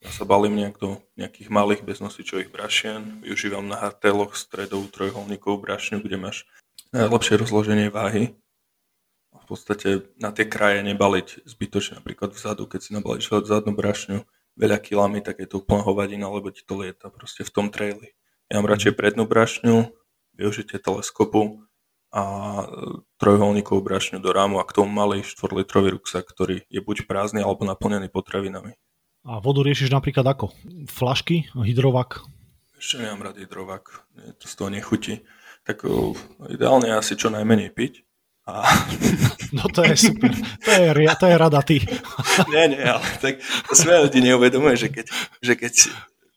Ja sa balím nejak do nejakých malých beznosičových brašien, využívam na hardtailoch stredov trojuholníkov brašňu, kde máš najlepšie rozloženie váhy. A v podstate na tie kraje nebaliť zbytočne, napríklad vzadu, keď si nabalíš zadnú brašňu veľa kilami, tak je to úplná hovadina, lebo ti to lieta proste v tom traili. Ja mám radšej prednú brašňu, využitie teleskopu a trojuholníkovú brašňu do rámu a k tomu malý 4-litrový ruksak, ktorý je buď prázdny alebo naplnený potravinami. A vodu riešiš napríklad ako? Flašky, hydrovak? Ešte nemám rád hydrovak, to z toho nechutí. Tak ideálne je asi čo najmenej piť. A... No to je super, to je, to je rada ty. nie, nie, ale tak to si ľudí neuvedomuje, že keď, že keď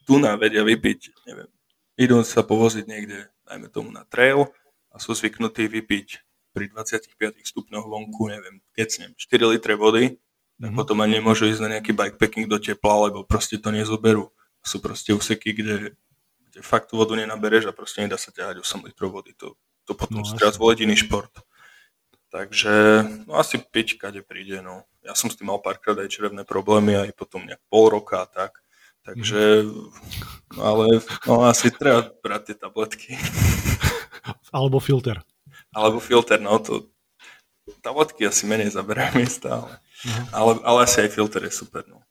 tu na vedia vypiť, neviem, idú sa povoziť niekde, dajme tomu na trail a sú zvyknutí vypiť pri 25 stupňoch vonku, neviem, keď 4 litre vody, tak mm-hmm. potom ani nemôžu ísť na nejaký bikepacking do tepla, lebo proste to nezoberú. Sú proste úseky, kde, kde fakt tú vodu nenabereš a proste nedá sa ťahať 8 litrov vody. To, to potom no, treba zvoliť iný šport. Takže no asi piť, kade príde. No. Ja som s tým mal párkrát aj čerevné problémy, aj potom nejak pol roka a tak. Takže, ale no, asi treba brať tie tabletky. Alebo filter. Alebo filter, no to tabletky asi menej zaberajú miesta, ale Uh-huh. Ale, ale asi aj filter je super. No.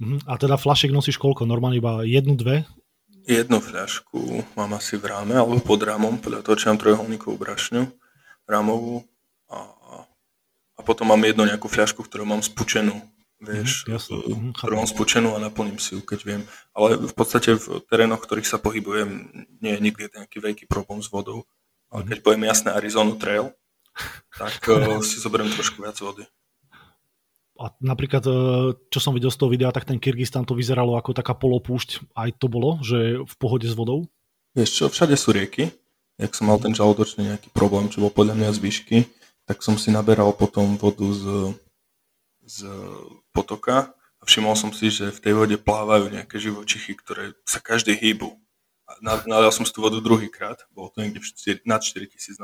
Uh-huh. A teda flašek nosíš koľko? Normálne iba jednu, dve? Jednu fľašku mám asi v ráme, alebo pod rámom, podľa toho, či mám trojuholníkovú brašňu rámovú. A, a potom mám jednu nejakú fľašku, ktorú mám spučenú, vieš, uh-huh, ktorú mám spučenú a naplním si ju, keď viem. Ale v podstate v terénoch, v ktorých sa pohybujem, nie je nikdy nejaký veľký problém s vodou. Ale keď poviem jasné Arizona Trail, tak uh, si zoberiem trošku viac vody a napríklad, e, čo som videl z toho videa, tak ten Kyrgyzstan to vyzeralo ako taká polopúšť. Aj to bolo, že v pohode s vodou? Vieš čo, všade sú rieky. Jak som mal ten žalúdočný nejaký problém, čo bol podľa mňa z výšky, tak som si naberal potom vodu z, z potoka a všimol som si, že v tej vode plávajú nejaké živočichy, ktoré sa každý hýbu. Nalial som si tú vodu druhýkrát, bolo to niekde v 4, nad 4000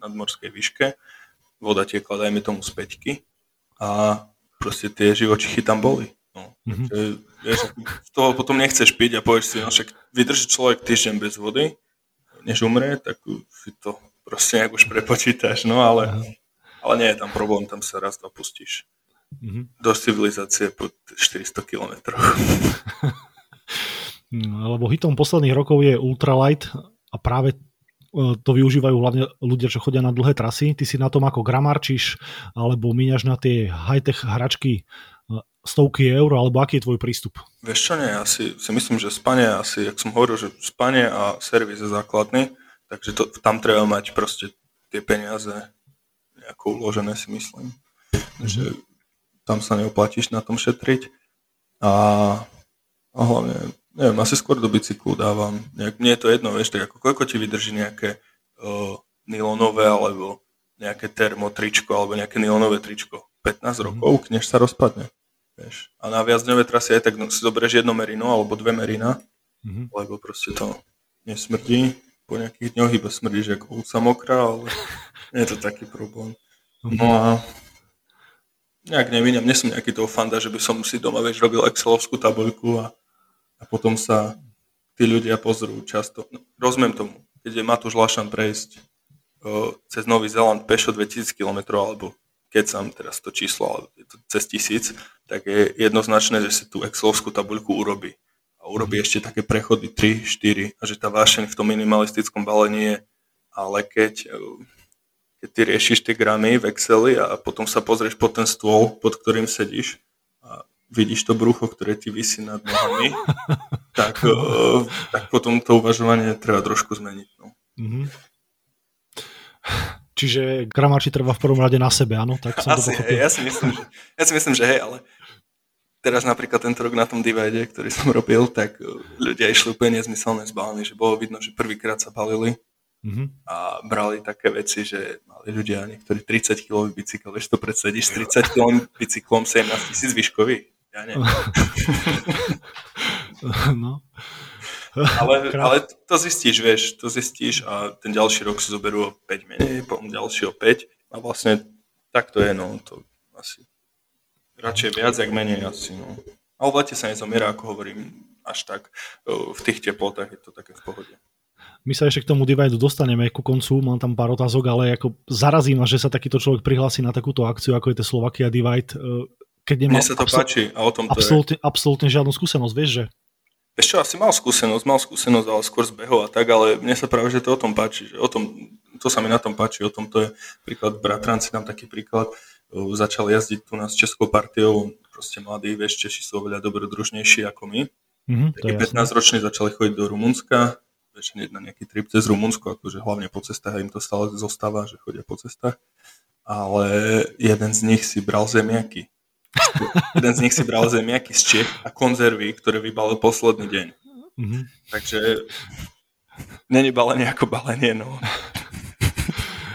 nadmorskej výške. Voda tiekla, dajme tomu z peťky a proste tie živočichy tam boli. No. Mm-hmm. Takže, vieš, toho potom nechceš piť a povieš si, no však vydrží človek týždeň bez vody, než umrie, tak si to proste nejak už prepočítaš, no ale, mm-hmm. ale nie je tam problém, tam sa raz dopustíš. Mm-hmm. Do civilizácie pod 400 km. no, lebo hitom posledných rokov je ultralight a práve E, to využívajú hlavne ľudia, čo chodia na dlhé trasy. Ty si na tom ako gramarčiš, alebo míňaš na tie high-tech hračky e, stovky eur, alebo aký je tvoj prístup? Vieš čo nie, ja si, si myslím, že spanie asi, jak som hovoril, že spanie a servis je základný, takže to, tam treba mať proste tie peniaze nejako uložené si myslím. Mm-hmm. Že tam sa neoplatíš na tom šetriť. A, a hlavne neviem, asi skôr do bicyklu dávam. Nejak, mne je to jedno, vieš, tak ako koľko ti vydrží nejaké uh, nylonové alebo nejaké termotričko alebo nejaké nylonové tričko. 15 mm. rokov, než sa rozpadne. Vieš. A na viacdňové trasy aj tak no, si zoberieš jedno merino alebo dve merina, mm-hmm. lebo proste to nesmrdí po nejakých dňoch iba smrdíš ako ovca mokrá, ale nie je to taký problém. No a nejak neviem, nie som nejaký toho fanda, že by som si doma vieš, robil Excelovskú tabuľku a, a potom sa tí ľudia pozrú často. No, rozumiem tomu, keď je Matúš Lašan prejsť o, cez Nový Zeland pešo 2000 km alebo keď som teraz to číslo, ale je to cez tisíc, tak je jednoznačné, že si tú Excelovskú tabuľku urobí. A urobí ešte také prechody 3, 4 a že tá vášeň v tom minimalistickom balení je. Ale keď keď ty riešiš tie gramy v Exceli a potom sa pozrieš pod ten stôl, pod ktorým sedíš a vidíš to brucho, ktoré ti vysí nad nohami, tak, uh, tak potom to uvažovanie treba trošku zmeniť. No. Mm-hmm. Čiže gramači trvá v prvom rade na sebe, áno? Tak som Asi, to hej, ja, si myslím, že, ja si myslím, že hej, ale teraz napríklad tento rok na tom divide, ktorý som robil, tak ľudia išli úplne nezmyselné zbalení, že bolo vidno, že prvýkrát sa balili mm-hmm. a brali také veci, že mali ľudia niektorí 30 kg bicykel, vieš to predsedíš s 30 kg bicyklom 17 tisíc výškový? Ja neviem. no. Ale, ale to zistíš, vieš, to zistíš a ten ďalší rok si zoberú o 5 menej, potom ďalší o 5 a vlastne tak to je, no, to asi radšej viac, jak menej asi, no. A v lete sa nezomiera, ako hovorím, až tak. V tých teplotách je to také v pohode. My sa ešte k tomu divide dostaneme ku koncu, mám tam pár otázok, ale ako zarazí ma, že sa takýto človek prihlási na takúto akciu, ako je to Slovakia Divide, keď nemá Mne sa to absol- páči a o tom to absolútne, je. absolútne žiadnu skúsenosť, vieš, že? Vieš čo, asi mal skúsenosť, mal skúsenosť, ale skôr z behov a tak, ale mne sa práve, že to o tom páči, že o tom, to sa mi na tom páči, o tom to je príklad, bratranci nám taký príklad, e, začal jazdiť tu nás s českou partiou, proste mladí, vieš, Češi sú oveľa dobrodružnejší ako my. Mm-hmm, Takí 15-roční začali chodiť do Rumunska, vieš, na nejaký trip cez Rumunsko, akože hlavne po cestách, im to stále zostáva, že chodia po cestách. Ale jeden z nich si bral zemiaky. jeden z nich si bral zemiaky z Čech a konzervy, ktoré vybalil posledný deň. Mm-hmm. Takže není balenie ako balenie, no.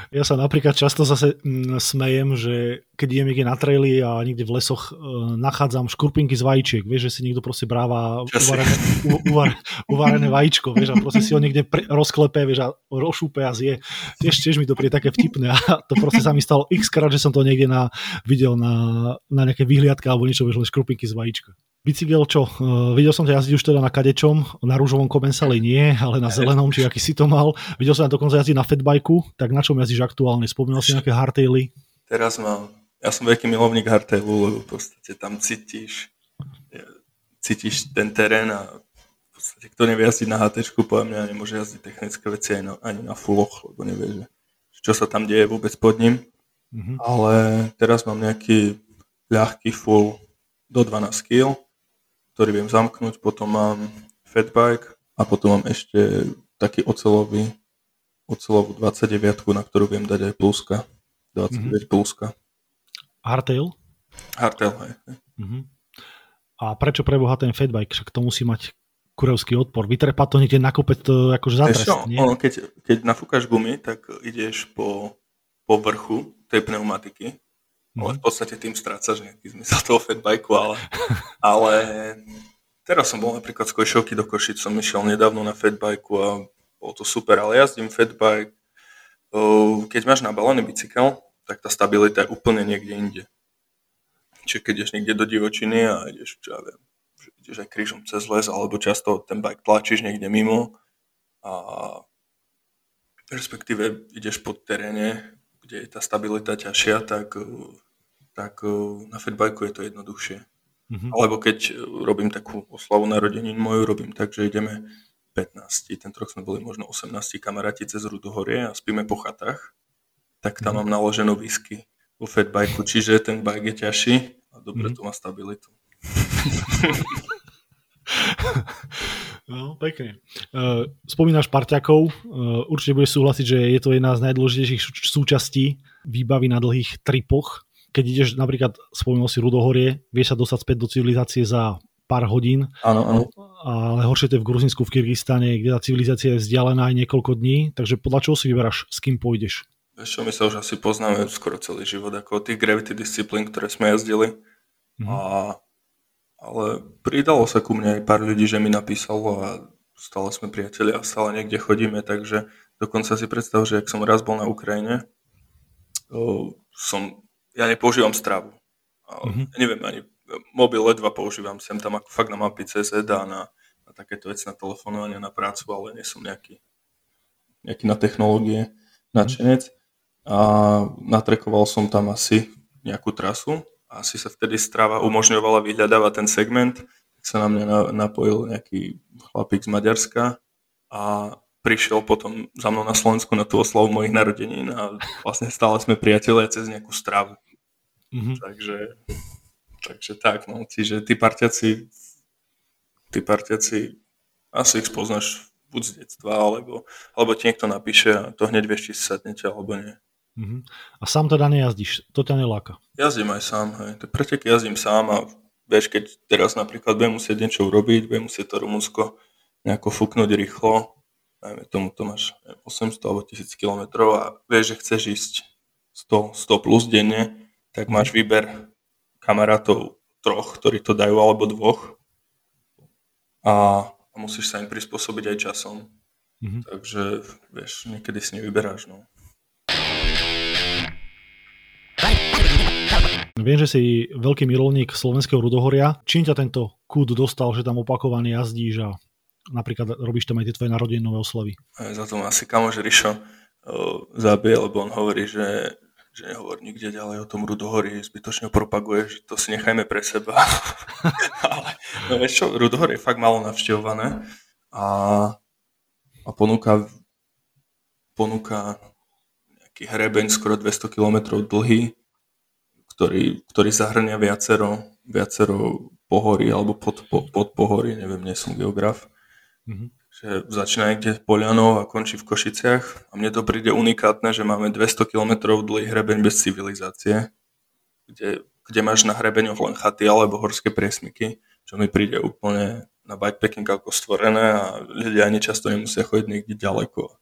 Ja sa napríklad často zase mm, smejem, že keď idem niekde na traily a niekde v lesoch e, nachádzam škurpinky z vajíčiek, vieš, že si niekto proste bráva uvarené, uvar, uvarené vajíčko, vieš, a proste si ho niekde pre, rozklepe, vieš, a rošúpe a zje. Tiež, tiež mi to príde také vtipné a to proste sa mi stalo x krát, že som to niekde na, videl na, na nejaké vyhliadka alebo niečo, vieš, len škrupinky z vajíčka. Bicykel čo? Uh, videl som ťa jazdiť už teda na kadečom, na rúžovom komensale nie, ale na zelenom, či aký si to mal. Videl som ťa dokonca jazdiť na fatbajku, tak na čom jazdíš aktuálne? Spomínal si nejaké hardtaily? Teraz mám, ja som veľký milovník hardtailu, lebo v podstate tam cítiš, cítiš ten terén a v podstate kto nevie jazdiť na HT, podľa mňa nemôže jazdiť technické veci ani na, ani na fulloch, lebo nevie, že čo sa tam deje vôbec pod ním. Mm-hmm. Ale teraz mám nejaký ľahký full do 12 kg ktorý viem zamknúť, potom mám fatbike a potom mám ešte taký ocelový, ocelovú 29, na ktorú viem dať aj pluska. 29 mm-hmm. pluska. Hardtail? Hardtail, hej. Mm-hmm. A prečo preboha ten fatbike? Však to musí mať kurevský odpor. Vytrepať to niekde na kopec, to akože zatrest, nie? Ono, keď, keď nafúkaš gumy, tak ideš po, po vrchu tej pneumatiky ale v podstate tým strácaš nejaký zmysel toho fatbajku, ale, ale teraz som bol napríklad z Košovky do Košic, som išiel nedávno na fatbajku a bolo to super, ale jazdím fatbike, keď máš nabalený bicykel, tak tá stabilita je úplne niekde inde. Čiže keď ideš niekde do divočiny a ideš, čo ja viem, ideš aj krížom cez les, alebo často ten bike tlačíš niekde mimo a respektíve ideš po teréne, kde je tá stabilita ťažšia, tak, tak na fatbajku je to jednoduchšie. Mm-hmm. Alebo keď robím takú oslavu narodenín moju, robím tak, že ideme 15, ten rok sme boli možno 18 kamaráti cez Rudohorie a spíme po chatách, tak tam mm-hmm. mám naloženú whisky vo fatbajku, čiže ten bike je ťažší a dobre mm-hmm. to má stabilitu. No, pekne. Uh, spomínaš parťakov, určite budeš súhlasiť, že je to jedna z najdôležitejších súčastí výbavy na dlhých tripoch. Keď ideš napríklad, spomínal si Rudohorie, vieš sa dostať späť do civilizácie za pár hodín. Áno, áno. Ale horšie to je v Gruzinsku, v Kyrgyzstane, kde tá civilizácia je vzdialená aj niekoľko dní. Takže podľa čoho si vyberáš, s kým pôjdeš? Vieš čo, my sa už asi poznáme skoro celý život, ako tých gravity disciplín, ktoré sme jazdili. Mm-hmm. A ale pridalo sa ku mne aj pár ľudí, že mi napísalo a stále sme priatelia a stále niekde chodíme, takže dokonca si predstav, že ak som raz bol na Ukrajine, som, ja nepoužívam stravu. Mm-hmm. neviem, ani mobil ledva používam sem tam ako fakt na mapy CZ a na, na takéto veci na telefonovanie, na prácu, ale nie som nejaký, nejaký na technológie nadšenec. A natrekoval som tam asi nejakú trasu a asi sa vtedy strava umožňovala vyhľadávať ten segment, tak sa na mňa napojil nejaký chlapík z Maďarska a prišiel potom za mnou na Slovensku na tú oslavu mojich narodenín a vlastne stále sme priatelia cez nejakú stravu. Mm-hmm. Takže, takže tak, no, čiže tí partiaci, tí partiaci, asi ich spoznáš buď z detstva, alebo, alebo ti niekto napíše a to hneď vieš, či sadnete, alebo nie. Mm-hmm. A sám teda nejazdíš, to ťa neláka? Jazdím aj sám, hej. Preteky jazdím sám a vieš, keď teraz napríklad budem musieť niečo urobiť, budem musieť to Rumunsko nejako fúknuť rýchlo, dajme tomu, to máš 800 alebo 1000 km a vieš, že chceš ísť 100, 100 plus denne, tak máš výber kamarátov troch, ktorí to dajú, alebo dvoch a, a musíš sa im prispôsobiť aj časom. Mm-hmm. Takže, vieš, niekedy si nevyberáš, no. Viem, že si veľký milovník slovenského rudohoria. Čím ťa tento kút dostal, že tam opakovane jazdíš a napríklad robíš tam aj tie tvoje narodenové oslavy. Aj za to asi kamož Rišo uh, zabije, lebo on hovorí, že, že nehovor nikde ďalej o tom Rudohorí, zbytočne propaguje, že to si nechajme pre seba. Ale no vieš čo, Rudohor je fakt malo navštevované a, a ponúka, ponúka nejaký hrebeň skoro 200 km dlhý, ktorý, ktorý zahrňa viacero, viacero pohorí alebo pod, pod, pod pohorí, neviem, nie som geograf. Mm-hmm. Že začína niekde Polianov a končí v Košiciach a mne to príde unikátne, že máme 200 km dlhý hrebeň bez civilizácie, kde, kde máš na hrebeňoch len chaty alebo horské priesmyky, čo mi príde úplne na bikepacking ako stvorené a ľudia ani často nemusia chodiť niekde ďaleko.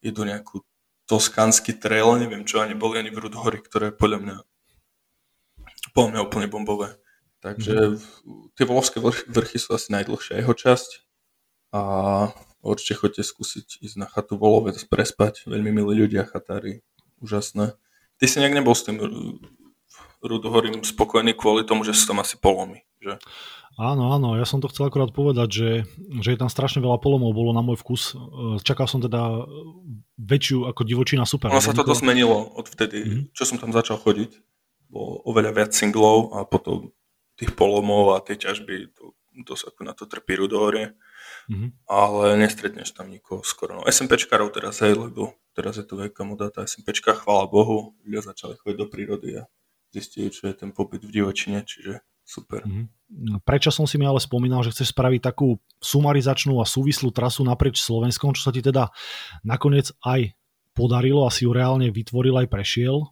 Idú nejakú toskánsky trail, neviem čo, ani boli ani v Rudhori, ktoré je podľa mňa, podľa mňa úplne bombové. Takže mm. tie volovské vrchy sú asi najdlhšia jeho časť a určite chodte skúsiť ísť na chatu Volovec, prespať, veľmi milí ľudia, chatári, úžasné. Ty si nejak nebol s tým Rudohorím spokojný kvôli tomu, že si tam asi polomy, že? Áno, áno, ja som to chcel akorát povedať, že, že je tam strašne veľa polomov, bolo na môj vkus. Čakal som teda väčšiu ako divočina super. Ono sa toto zmenilo od vtedy, mm-hmm. čo som tam začal chodiť. Bolo oveľa viac singlov a potom tých polomov a tie ťažby, to, to sa ako na to trpí Rudohorie mm-hmm. ale nestretneš tam nikoho skoro. No, SMPčkarov teraz aj, lebo teraz je to veľká moda, tá SMPčka, chvála Bohu, ľudia začali chodiť do prírody a zistili, čo je ten pobyt v divočine, čiže super. Mm-hmm. Prečo som si mi ale spomínal, že chceš spraviť takú sumarizačnú a súvislú trasu naprieč Slovenskom, čo sa ti teda nakoniec aj podarilo a si ju reálne vytvoril aj prešiel.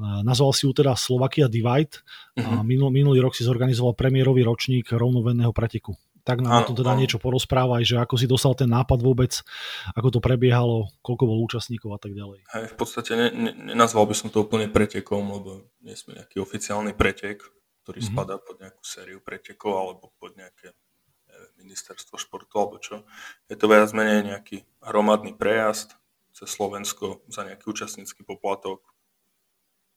Nazval si ju teda Slovakia Divide a mhm. minul, minulý rok si zorganizoval premiérový ročník rovnovenného preteku tak nám to teda niečo porozprávaj, že ako si dostal ten nápad vôbec, ako to prebiehalo, koľko bol účastníkov a tak ďalej. Hej, v podstate ne, ne, nenazval by som to úplne pretekom, lebo nie sme nejaký oficiálny pretek, ktorý mm-hmm. spadá pod nejakú sériu pretekov alebo pod nejaké neviem, ministerstvo športu alebo čo. Je to viac menej nejaký hromadný prejazd cez Slovensko za nejaký účastnícky poplatok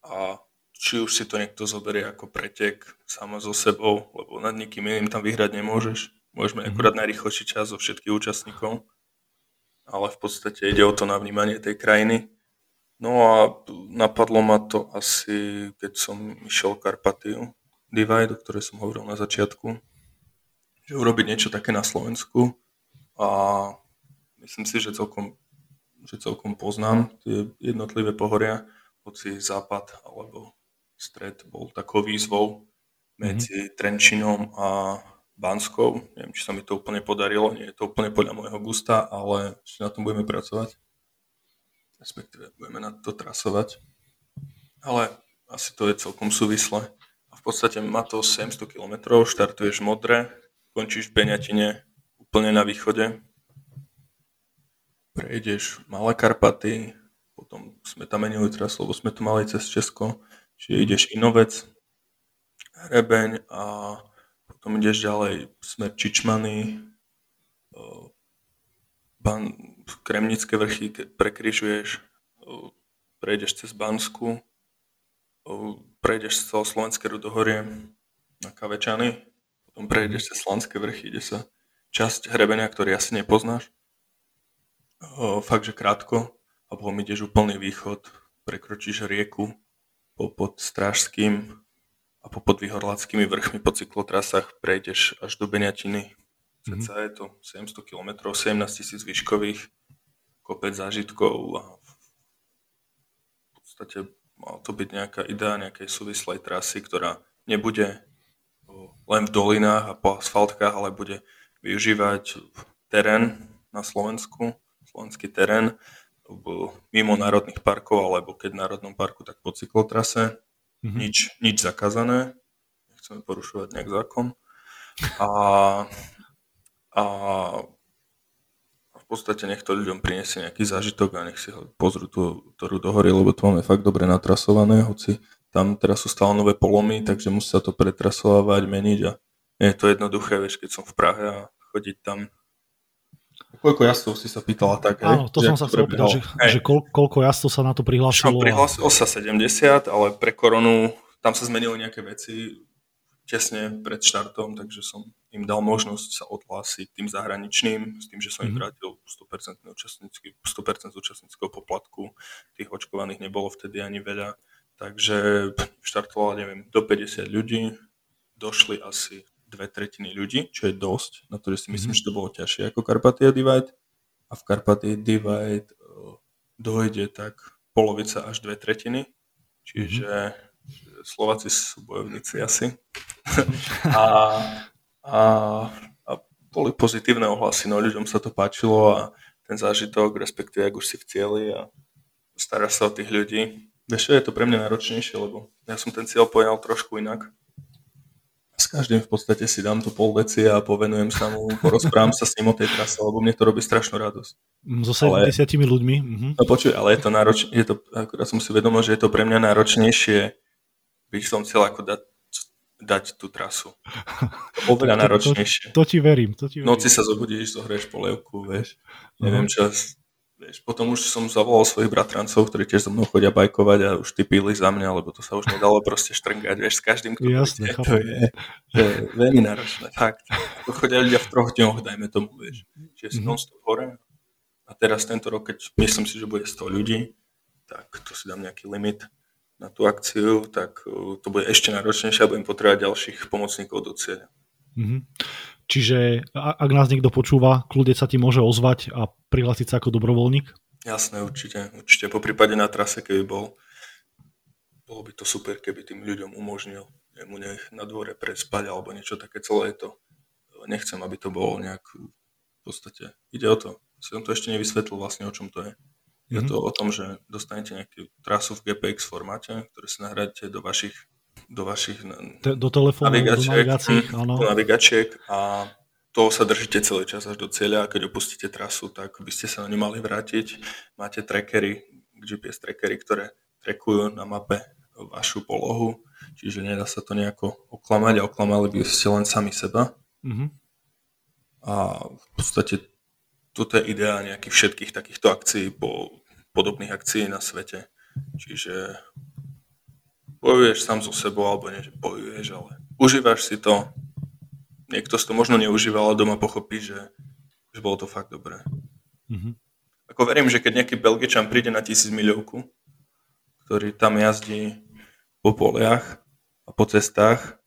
a či už si to niekto zoberie ako pretek samo so sebou, lebo nad nikým iným tam vyhrať nemôžeš. Môžeme mm-hmm. akurát najrychlejší čas zo všetkých účastníkov, ale v podstate ide o to na vnímanie tej krajiny. No a napadlo ma to asi, keď som išiel Karpatiu Divide, o ktorej som hovoril na začiatku, že urobiť niečo také na Slovensku a myslím si, že celkom, že celkom poznám tie jednotlivé pohoria, hoci západ alebo stred bol takou výzvou medzi mm-hmm. Trenčinom a Banskou. Neviem, či sa mi to úplne podarilo, nie je to úplne podľa môjho gusta, ale ešte na tom budeme pracovať. Respektíve budeme na to trasovať. Ale asi to je celkom súvisle. A v podstate má to 700 km, štartuješ v Modre, končíš v Beňatine, úplne na východe. Prejdeš Malé Karpaty, potom sme tam menili trasu, lebo sme tu mali cez Česko Čiže ideš Inovec, Hrebeň a potom ideš ďalej smer Čičmany, Ban, Kremnické vrchy, prekryžuješ, prejdeš cez Bansku, prejdeš z slovenské rudohorie na Kavečany, potom prejdeš cez Slanské vrchy, ide sa časť hrebenia, ktorý asi nepoznáš. O, fakt, že krátko. A potom ideš úplný východ, prekročíš rieku po, pod Strážským a po podvýhorlackými vrchmi po cyklotrasách prejdeš až do Beniatiny. Mm-hmm. je to 700 km, 17 tisíc výškových, kopec zážitkov a v podstate mal to byť nejaká idea nejakej súvislej trasy, ktorá nebude len v dolinách a po asfaltkách, ale bude využívať terén na Slovensku, slovenský terén, mimo národných parkov, alebo keď v národnom parku, tak po cyklotrase. Mm-hmm. Nič, nič zakázané, nechceme porušovať nejak zákon. A, a v podstate nech to ľuďom priniesie nejaký zážitok a nech si ho pozrú tú, ktorú dohorie, lebo to máme fakt dobre natrasované, hoci tam teraz sú stále nové polomy, takže musí sa to pretrasovať, meniť a nie je to jednoduché, vieš, keď som v Prahe a chodiť tam Koľko jazdcov si sa pýtala tak? Áno, to som sa chcel opýtať, že, že koľ, koľko jazdcov sa na to prihlásilo? No, prihlásilo sa 70, ale pre koronu tam sa zmenili nejaké veci tesne pred štartom, takže som im dal možnosť sa odhlásiť tým zahraničným, s tým, že som mm-hmm. im mhm. vrátil 100% účastnícky, 100% účastníckého poplatku. Tých očkovaných nebolo vtedy ani veľa. Takže štartovalo, neviem, do 50 ľudí, došli asi dve tretiny ľudí, čo je dosť, na to, že si myslím, mm-hmm. že to bolo ťažšie ako Carpathia Divide. A v Carpathia Divide uh, dojde tak polovica až dve tretiny, čiže mm-hmm. Slováci sú bojovníci asi. a, a, a boli pozitívne ohlasy, no ľuďom sa to páčilo a ten zážitok, respektíve ak už si v cieli a staráš sa o tých ľudí, Vieš, je to pre mňa náročnejšie, lebo ja som ten cieľ pojal trošku inak. S každým v podstate si dám to pol deci a povenujem sa mu, porozprávam sa s ním o tej trase, lebo mne to robí strašnú radosť. So 70 ale, ľuďmi? Mhm. No počuj, ale je to náročné, je to, akurát som si vedomil, že je to pre mňa náročnejšie, byť som chcel ako dať, dať tú trasu. Oveľa náročnejšie. To, to, to, ti verím, to ti verím. Noci sa zobudíš, zohrieš polievku, vieš, neviem čo, Vieš, potom už som zavolal svojich bratrancov, ktorí tiež so mnou chodia bajkovať a už ty píli za mňa, lebo to sa už nedalo proste štrngať, vieš, s každým, kto Jasne, príde, to je, to je veľmi náročné, fakt. To chodia ľudia v troch dňoch, dajme tomu, vieš, čiže mm-hmm. non-stop hore. A teraz tento rok, keď myslím si, že bude 100 ľudí, tak to si dám nejaký limit na tú akciu, tak uh, to bude ešte náročnejšie a budem potrebovať ďalších pomocníkov do cieľa. Mm-hmm. Čiže ak nás niekto počúva, kľudne sa ti môže ozvať a prihlásiť sa ako dobrovoľník? Jasné, určite. Určite po prípade na trase, keby bol, bolo by to super, keby tým ľuďom umožnil mu nech na dvore prespať alebo niečo také celé to. Nechcem, aby to bolo nejak v podstate. Ide o to. Som to ešte nevysvetlil vlastne, o čom to je. Je mm-hmm. to o tom, že dostanete nejakú trasu v GPX formáte, ktoré si nahradíte do vašich do vašich Te, do telefónu, navigačiek, do navigácií, hm, áno. Do navigačiek a toho sa držíte celý čas až do cieľa a keď opustíte trasu, tak by ste sa na ňu mali vrátiť. Máte trackery, GPS trackery, ktoré trackujú na mape vašu polohu, čiže nedá sa to nejako oklamať a oklamali by ste len sami seba. Mm-hmm. A v podstate toto je idea nejakých všetkých takýchto akcií, po, podobných akcií na svete. Čiže bojuješ sám so sebou, alebo nie, že bojuješ, ale užívaš si to. Niekto si to možno neužíval, ale doma pochopí, že, že bolo to fakt dobré. Mm-hmm. Ako verím, že keď nejaký Belgičan príde na tisíc miľovku, ktorý tam jazdí po poliach a po cestách,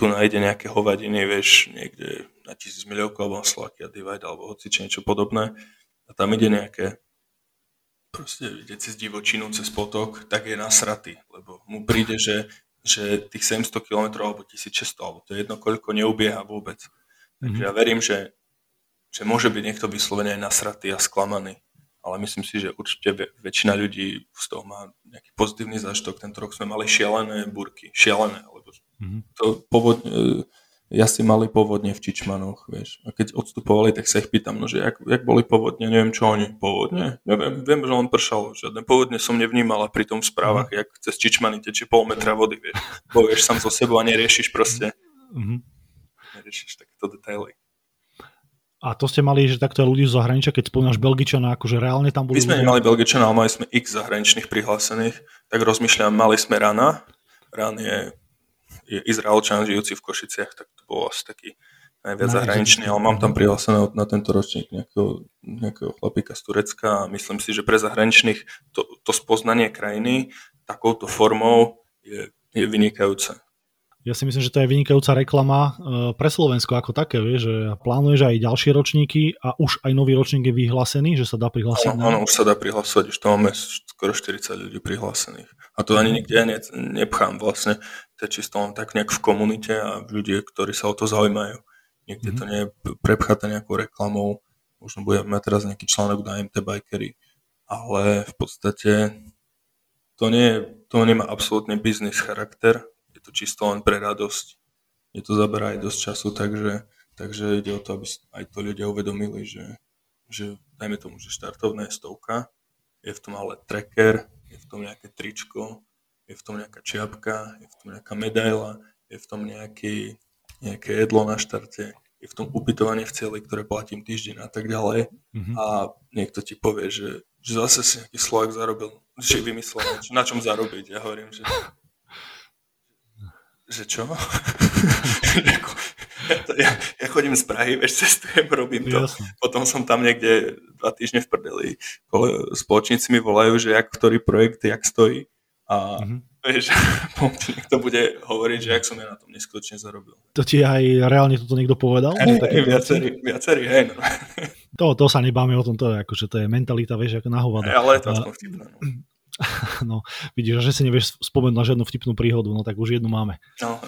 tu nájde nejaké hovadiny, vieš, niekde na tisíc miľovku, alebo Slovakia Divide, alebo hoci niečo podobné, a tam ide nejaké proste ide cez divočinu, cez potok, tak je nasratý, lebo mu príde, že, že tých 700 km alebo 1600, alebo to je jedno, koľko neubieha vôbec. Takže mm-hmm. ja verím, že, že môže byť niekto vyslovene aj nasratý a sklamaný, ale myslím si, že určite väčšina ľudí z toho má nejaký pozitívny zážitok. Tento rok sme mali šialené burky, šialené, lebo mm-hmm. to povodne, ja si mali povodne v Čičmanoch, vieš. A keď odstupovali, tak sa ich pýtam, no že jak, jak boli povodne, neviem čo oni, povodne? Neviem, viem, že on pršal, žiadne povodne som nevnímal a pri tom v správach, mm. jak cez Čičmany tečie pol metra vody, vieš. Povieš sám zo sebou a neriešiš proste. Mm-hmm. Neriešiš takéto detaily. A to ste mali, že takto ľudí z zahraničia, keď spomínaš Belgičana, akože reálne tam boli My sme ľudia? nemali Belgičana, ale mali sme x zahraničných prihlásených. Tak rozmýšľam, mali sme Rana. Ran je, je Izraelčan žijúci v Košiciach, tak to bol taký najviac zahraničný, ale mám tam prihlásené na tento ročník nejakého, nejakého chlapíka z Turecka a myslím si, že pre zahraničných to, to spoznanie krajiny takouto formou je, je vynikajúce. Ja si myslím, že to je vynikajúca reklama eh, pre Slovensko ako také, vieš, že plánuješ aj ďalšie ročníky a už aj nový ročník je vyhlásený, že sa dá prihlásiť. Áno, áno, už sa dá prihlasovať, už to máme skoro 40 ľudí prihlásených. A to ani nikde ja ne, nepchám vlastne, to čisto len tak nejak v komunite a ľudia, ktorí sa o to zaujímajú. Niekde to nie je prepchaté nejakou reklamou, možno budeme mať teraz nejaký článok na MT Bikery, ale v podstate to, nie to nemá absolútne biznis charakter, je to čisto len pre radosť. Je to zaberá aj dosť času, takže, takže ide o to, aby aj to ľudia uvedomili, že, že dajme tomu, že štartovná je stovka, je v tom ale tracker, je v tom nejaké tričko, je v tom nejaká čiapka, je v tom nejaká medaila, je v tom nejaký, nejaké jedlo na štarte, je v tom ubytovanie v cieli, ktoré platím týždeň a tak ďalej. Mm-hmm. A niekto ti povie, že, že zase si nejaký Slovak zarobil, že vymyslel, na čom zarobiť. Ja hovorím, že že čo? ja, ja, chodím z Prahy, vieš, cestujem, robím to. Jasne. Potom som tam niekde dva týždne v prdeli. Spoločníci mi volajú, že jak ktorý projekt, jak stojí. A mm-hmm. vieš, niekto bude hovoriť, že jak som ja na tom neskutočne zarobil. To ti aj reálne toto niekto povedal? Hey, no, viacerí, viacerí, hej. No. To, to sa nebáme o tom, to je, akože to je mentalita, vieš, ako na hovada. Ale to aspoň vtipné. No. No, vidíš, že si nevieš spomenúť na žiadnu vtipnú príhodu, no tak už jednu máme. No.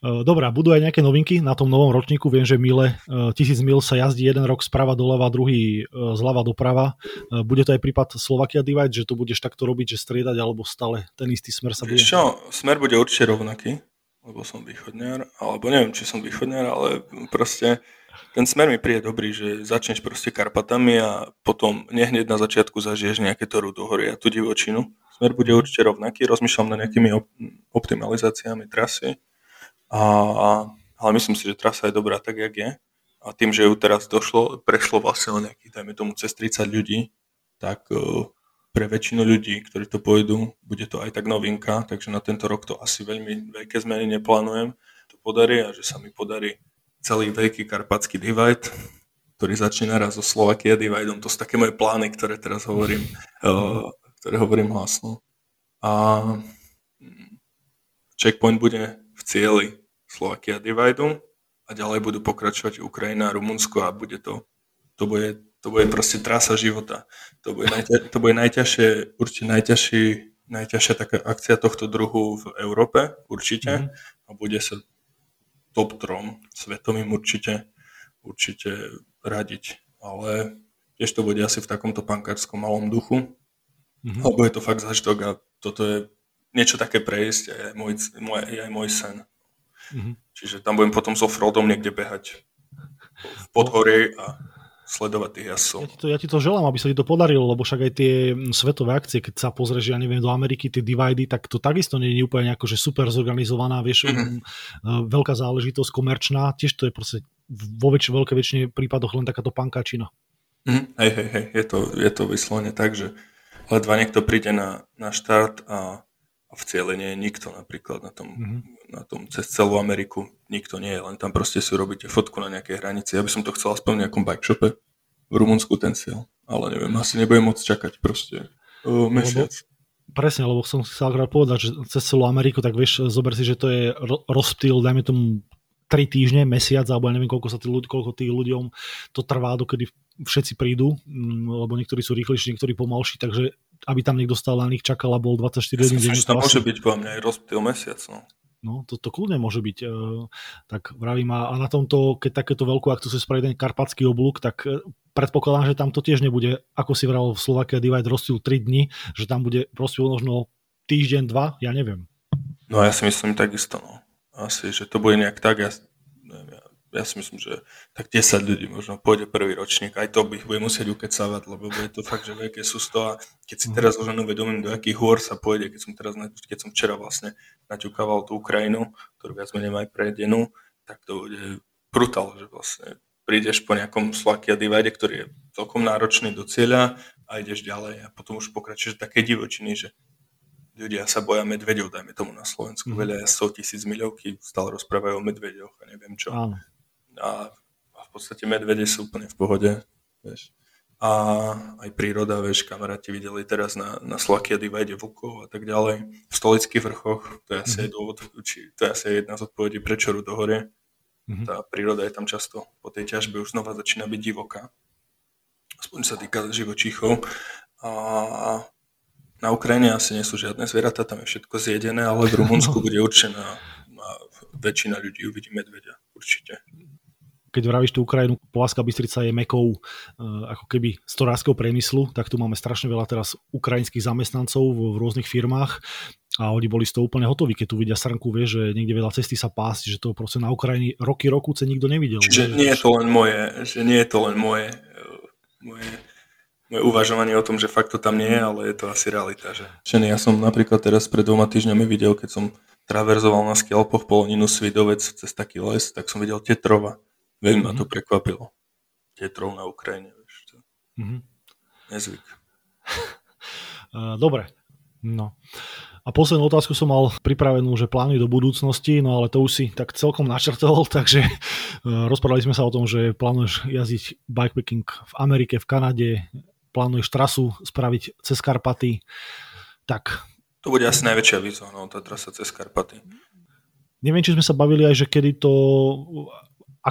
Dobre, budú aj nejaké novinky na tom novom ročníku. Viem, že Mile, e, tisíc mil sa jazdí jeden rok sprava doľava, druhý e, zľava doprava. Bude to aj prípad Slovakia Divide, že to budeš takto robiť, že striedať, alebo stále ten istý smer sa bude? Čo, smer bude určite rovnaký, lebo som východňar, alebo neviem, či som východňar, ale proste ten smer mi príde dobrý, že začneš proste Karpatami a potom nehneď na začiatku zažiješ nejaké to rudohory a tú divočinu. Smer bude určite rovnaký, rozmýšľam nad nejakými op- optimalizáciami trasy, a, a, ale myslím si, že trasa je dobrá tak, jak je. A tým, že ju teraz došlo, prešlo vlastne len nejakých, dajme tomu, cez 30 ľudí, tak uh, pre väčšinu ľudí, ktorí to pôjdu, bude to aj tak novinka, takže na tento rok to asi veľmi veľké zmeny neplánujem. To podarí a že sa mi podarí celý veľký karpatský divide, ktorý začne naraz so Slovakia divideom. To sú také moje plány, ktoré teraz hovorím, uh, ktoré hovorím hlasno. A checkpoint bude v cieli Slovakia divideu a ďalej budú pokračovať Ukrajina Rumunsko a bude to, to bude, to bude proste trasa života. To bude, najťa, to bude najťažšie, určite najťažší, najťažšia taká akcia tohto druhu v Európe, určite. Mm-hmm. A bude sa top trom svetovým určite, určite radiť. Ale tiež to bude asi v takomto pankárskom malom duchu. Mm-hmm. Lebo je to fakt zážitok a toto je niečo také prejsť je môj, môj, je aj môj sen. Mm-hmm. Čiže tam budem potom so Frodom niekde behať v podhorie a sledovať tých jazdcov. Ja ti, to, ja ti to želám, aby sa ti to podarilo, lebo však aj tie svetové akcie, keď sa pozrieš, ja neviem, do Ameriky, tie dividy, tak to takisto nie je úplne ako, že super zorganizovaná, vieš, mm-hmm. veľká záležitosť, komerčná, tiež to je proste vo väč- veľké väčšine prípadoch len takáto pankačina. Mm, hej, hej, hej, je to, je to vyslovene tak, že ledva niekto príde na, na štart a v ciele nie je nikto napríklad na tom, mm-hmm. na tom cez celú Ameriku nikto nie je, len tam proste si robíte fotku na nejakej hranici. Ja by som to chcel aspoň v nejakom bike shope v Rumunsku ten cieľ, ale neviem, asi nebudem môcť čakať proste o, mesiac. Lebo, presne, lebo som sa akorát povedať, že cez celú Ameriku, tak vieš, zober si, že to je rozptýl, dajme tomu 3 týždne, mesiac, alebo ja neviem, koľko, sa tých ľudí, koľko tých ľuďom to trvá, dokedy všetci prídu, mm, lebo niektorí sú rýchlejší, niektorí pomalší, takže aby tam niekto stál na nich čakal a bol 24 hodín. Ja to môže byť po mňa aj rozptýl mesiac. No. No, to, to kľudne môže byť. E, tak vravím, a, a na tomto, keď takéto veľkú akciu sa spraví ten karpatský oblúk, tak e, predpokladám, že tam to tiež nebude, ako si vral v Slovakia Divide rozptýl 3 dní, že tam bude rozptýl možno týždeň, dva, ja neviem. No ja si myslím takisto, no asi, že to bude nejak tak, ja, ja, si myslím, že tak 10 ľudí možno pôjde prvý ročník, aj to bych bude musieť ukecávať, lebo bude to fakt, že veľké sústo a keď si mhm. teraz už uvedomím, do akých hôr sa pôjde, keď som teraz, keď som včera vlastne naťukával tú Ukrajinu, ktorú viac menej aj prejedenú, tak to bude brutál, že vlastne prídeš po nejakom slaky a divide, ktorý je celkom náročný do cieľa a ideš ďalej a potom už pokračuješ také divočiny, že ľudia sa boja medveďov, dajme tomu na Slovensku. Mm. Veľa 100 tisíc milovky stále rozprávajú o medveďoch a neviem čo. Áno. A, v podstate medvede sú úplne v pohode. Vieš. A aj príroda, vieš, kamaráti videli teraz na, na Slakia divide vlkov a tak ďalej. V stolických vrchoch, to je asi mm. dôvod, či, to je asi jedna z odpovedí, prečo Rudohorie Mm-hmm. Tá príroda je tam často po tej ťažbe už znova začína byť divoká. Aspoň sa týka živočíchov. A na Ukrajine asi nie sú žiadne zvieratá, tam je všetko zjedené, ale v Rumunsku bude určená väčšina ľudí uvidí medvedia, určite keď vravíš tú Ukrajinu, Poláská Bystrica je mekou uh, ako keby storárskeho priemyslu, tak tu máme strašne veľa teraz ukrajinských zamestnancov v, v rôznych firmách a oni boli z toho úplne hotoví, keď tu vidia srnku, vie, že niekde veľa cesty sa pásť, že to proste na Ukrajine roky, rokuce nikto nevidel. Čiže nie je to len moje, že nie je to len moje, moje, moje uvažovanie o tom, že fakt to tam nie je, ale je to asi realita. Že... Že ja som napríklad teraz pred dvoma týždňami videl, keď som traverzoval na Skelpoch poloninu Svidovec cez taký les, tak som videl Tetrova. Veľmi mm-hmm. ma to mhm. prekvapilo. Tetrov na Ukrajine. Vieš, to... mm-hmm. Nezvyk. Dobre. No. A poslednú otázku som mal pripravenú, že plány do budúcnosti, no ale to už si tak celkom načrtol, takže e, rozprávali sme sa o tom, že plánuješ jazdiť bikepacking v Amerike, v Kanade, plánuješ trasu spraviť cez Karpaty, tak... To bude asi najväčšia výzva, no, tá trasa cez Karpaty. Neviem, či sme sa bavili aj, že kedy to...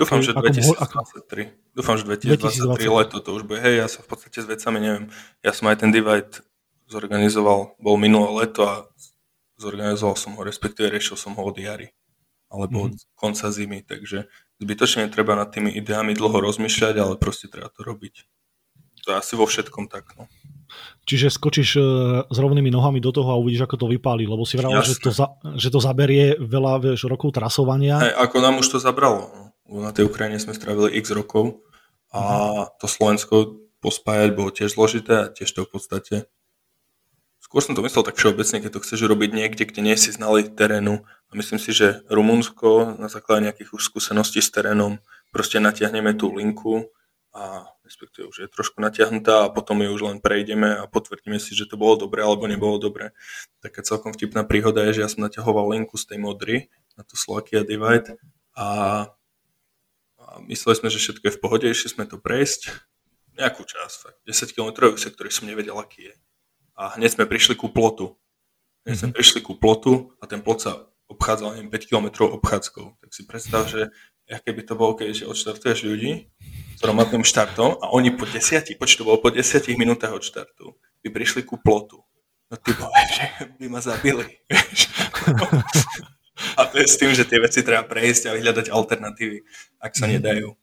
Dúfam, že 2023. Ako... Dúfam, že 2023 2020. leto to už bude. Hej, ja sa v podstate s vecami neviem. Ja som aj ten divide zorganizoval, bol minulé leto a zorganizoval som ho, respektíve riešil som ho od jary alebo mm. od mhm. konca zimy, takže zbytočne treba nad tými ideami dlho rozmýšľať, ale proste treba to robiť. To je asi vo všetkom tak. No. Čiže skočíš e, s rovnými nohami do toho a uvidíš, ako to vypáli, lebo si vravel, že to, za, že to zaberie veľa vieš, rokov trasovania. Hey, ako nám už to zabralo. No. Na tej Ukrajine sme strávili x rokov a mm. to Slovensko pospájať bolo tiež zložité a tiež to v podstate Skôr som to myslel tak všeobecne, keď to chceš robiť niekde, kde nie si znali terénu. A myslím si, že Rumunsko na základe nejakých už skúseností s terénom proste natiahneme tú linku a respektíve už je trošku natiahnutá a potom ju už len prejdeme a potvrdíme si, že to bolo dobre alebo nebolo dobre. Taká celkom vtipná príhoda je, že ja som naťahoval linku z tej modry na tú Slovakia Divide a, a mysleli sme, že všetko je v pohode, išli sme to prejsť nejakú časť, fakt, 10 km ktorý som nevedel, aký je a hneď sme prišli ku plotu. Hneď mm-hmm. sme mhm. prišli ku plotu a ten plot sa obchádzal neviem, 5 km obchádzkou. Tak si predstav, že aké by to bolo, keď odštartuješ ľudí s rovnakým štartom a oni po 10, počtu bolo po 10 minútach od štartu, by prišli ku plotu. No ty povieš, že by ma zabili. a to je s tým, že tie veci treba prejsť a vyhľadať alternatívy, ak sa nedajú.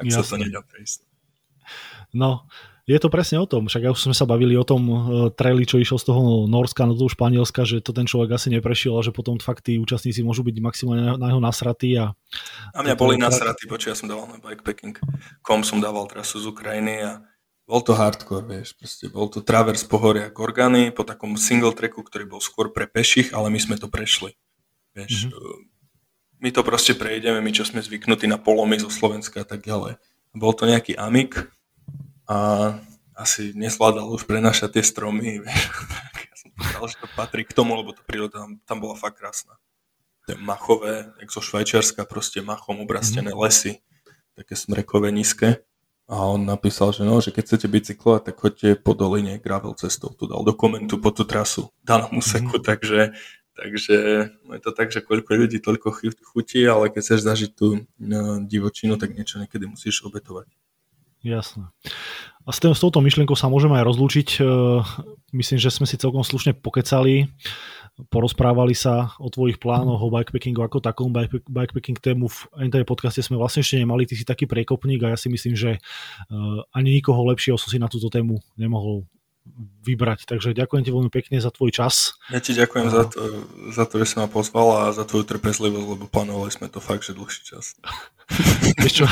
Ak Jasne. sa to nedá prejsť. No, je to presne o tom, však už sme sa bavili o tom uh, traili, čo išiel z toho Norska do toho Španielska, že to ten človek asi neprešiel a že potom fakt tí účastníci môžu byť maximálne na, na jeho nasratí. A, a mňa boli nasratí, počuť, ja som dával na bikepacking, kom som dával trasu z Ukrajiny a bol to hardcore, vieš, proste bol to travers pohoria Gorgany po takom single tracku, ktorý bol skôr pre peších, ale my sme to prešli. Vieš, mm-hmm. my to proste prejdeme, my čo sme zvyknutí na polomy zo Slovenska a tak ďalej. Bol to nejaký amik, a asi nezvládal už prenašať tie stromy. ja som povedal, že to patrí k tomu, lebo to príroda tam, tam bola fakt krásna. Tie machové, jak zo Švajčiarska, proste machom obrastené mm-hmm. lesy, také smrekové nízke. A on napísal, že no, že keď chcete bicyklovať, tak choďte po doline gravel cestou. Tu dal dokumentu po tú trasu danom úseku, mm-hmm. takže, takže je to tak, že koľko ľudí toľko chutí, ale keď chceš zažiť tú no, divočinu, tak niečo niekedy musíš obetovať. Jasné. A s, tým, s touto myšlienkou sa môžeme aj rozlúčiť. E, myslím, že sme si celkom slušne pokecali, porozprávali sa o tvojich plánoch, o bikepackingu ako takom. Bikepacking tému v NTV podcaste sme vlastne ešte nemali, ty si taký prekopník a ja si myslím, že e, ani nikoho lepšieho som si na túto tému nemohol vybrať. Takže ďakujem ti veľmi pekne za tvoj čas. Ja ti ďakujem za to, za to, že si ma pozval a za tvoju trpezlivosť, lebo plánovali sme to fakt, že dlhší čas. čo,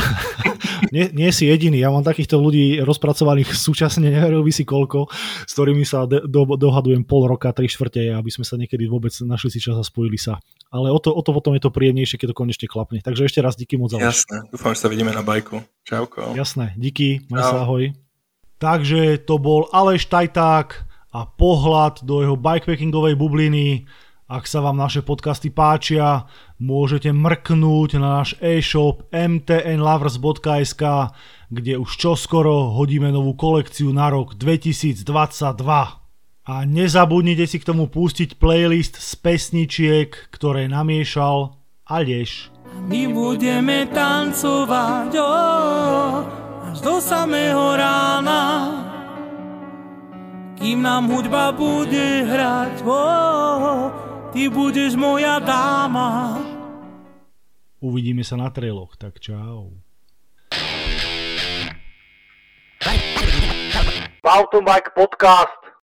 nie, nie si jediný, ja mám takýchto ľudí rozpracovaných súčasne, neveril by si koľko, s ktorými sa de, do, dohadujem pol roka, tri štvrte, aby sme sa niekedy vôbec našli si čas a spojili sa. Ale o to, o to potom je to príjemnejšie, keď to konečne klapne. Takže ešte raz díky moc za Jasné, dúfam, že sa vidíme na bajku. Čauko. Jasné, díky, maj sa ahoj. Takže to bol Aleš Tajták a pohľad do jeho bikepackingovej bubliny. Ak sa vám naše podcasty páčia, môžete mrknúť na náš e-shop mtnlovers.sk, kde už čoskoro hodíme novú kolekciu na rok 2022. A nezabudnite si k tomu pustiť playlist z pesničiek, ktoré namiešal Aleš. My budeme tancovať, oh až do samého rána, kým nám hudba bude hrať. Oh, ty budeš moja dáma. Uvidíme sa na trailoch, tak čau. Mountain Bike Podcast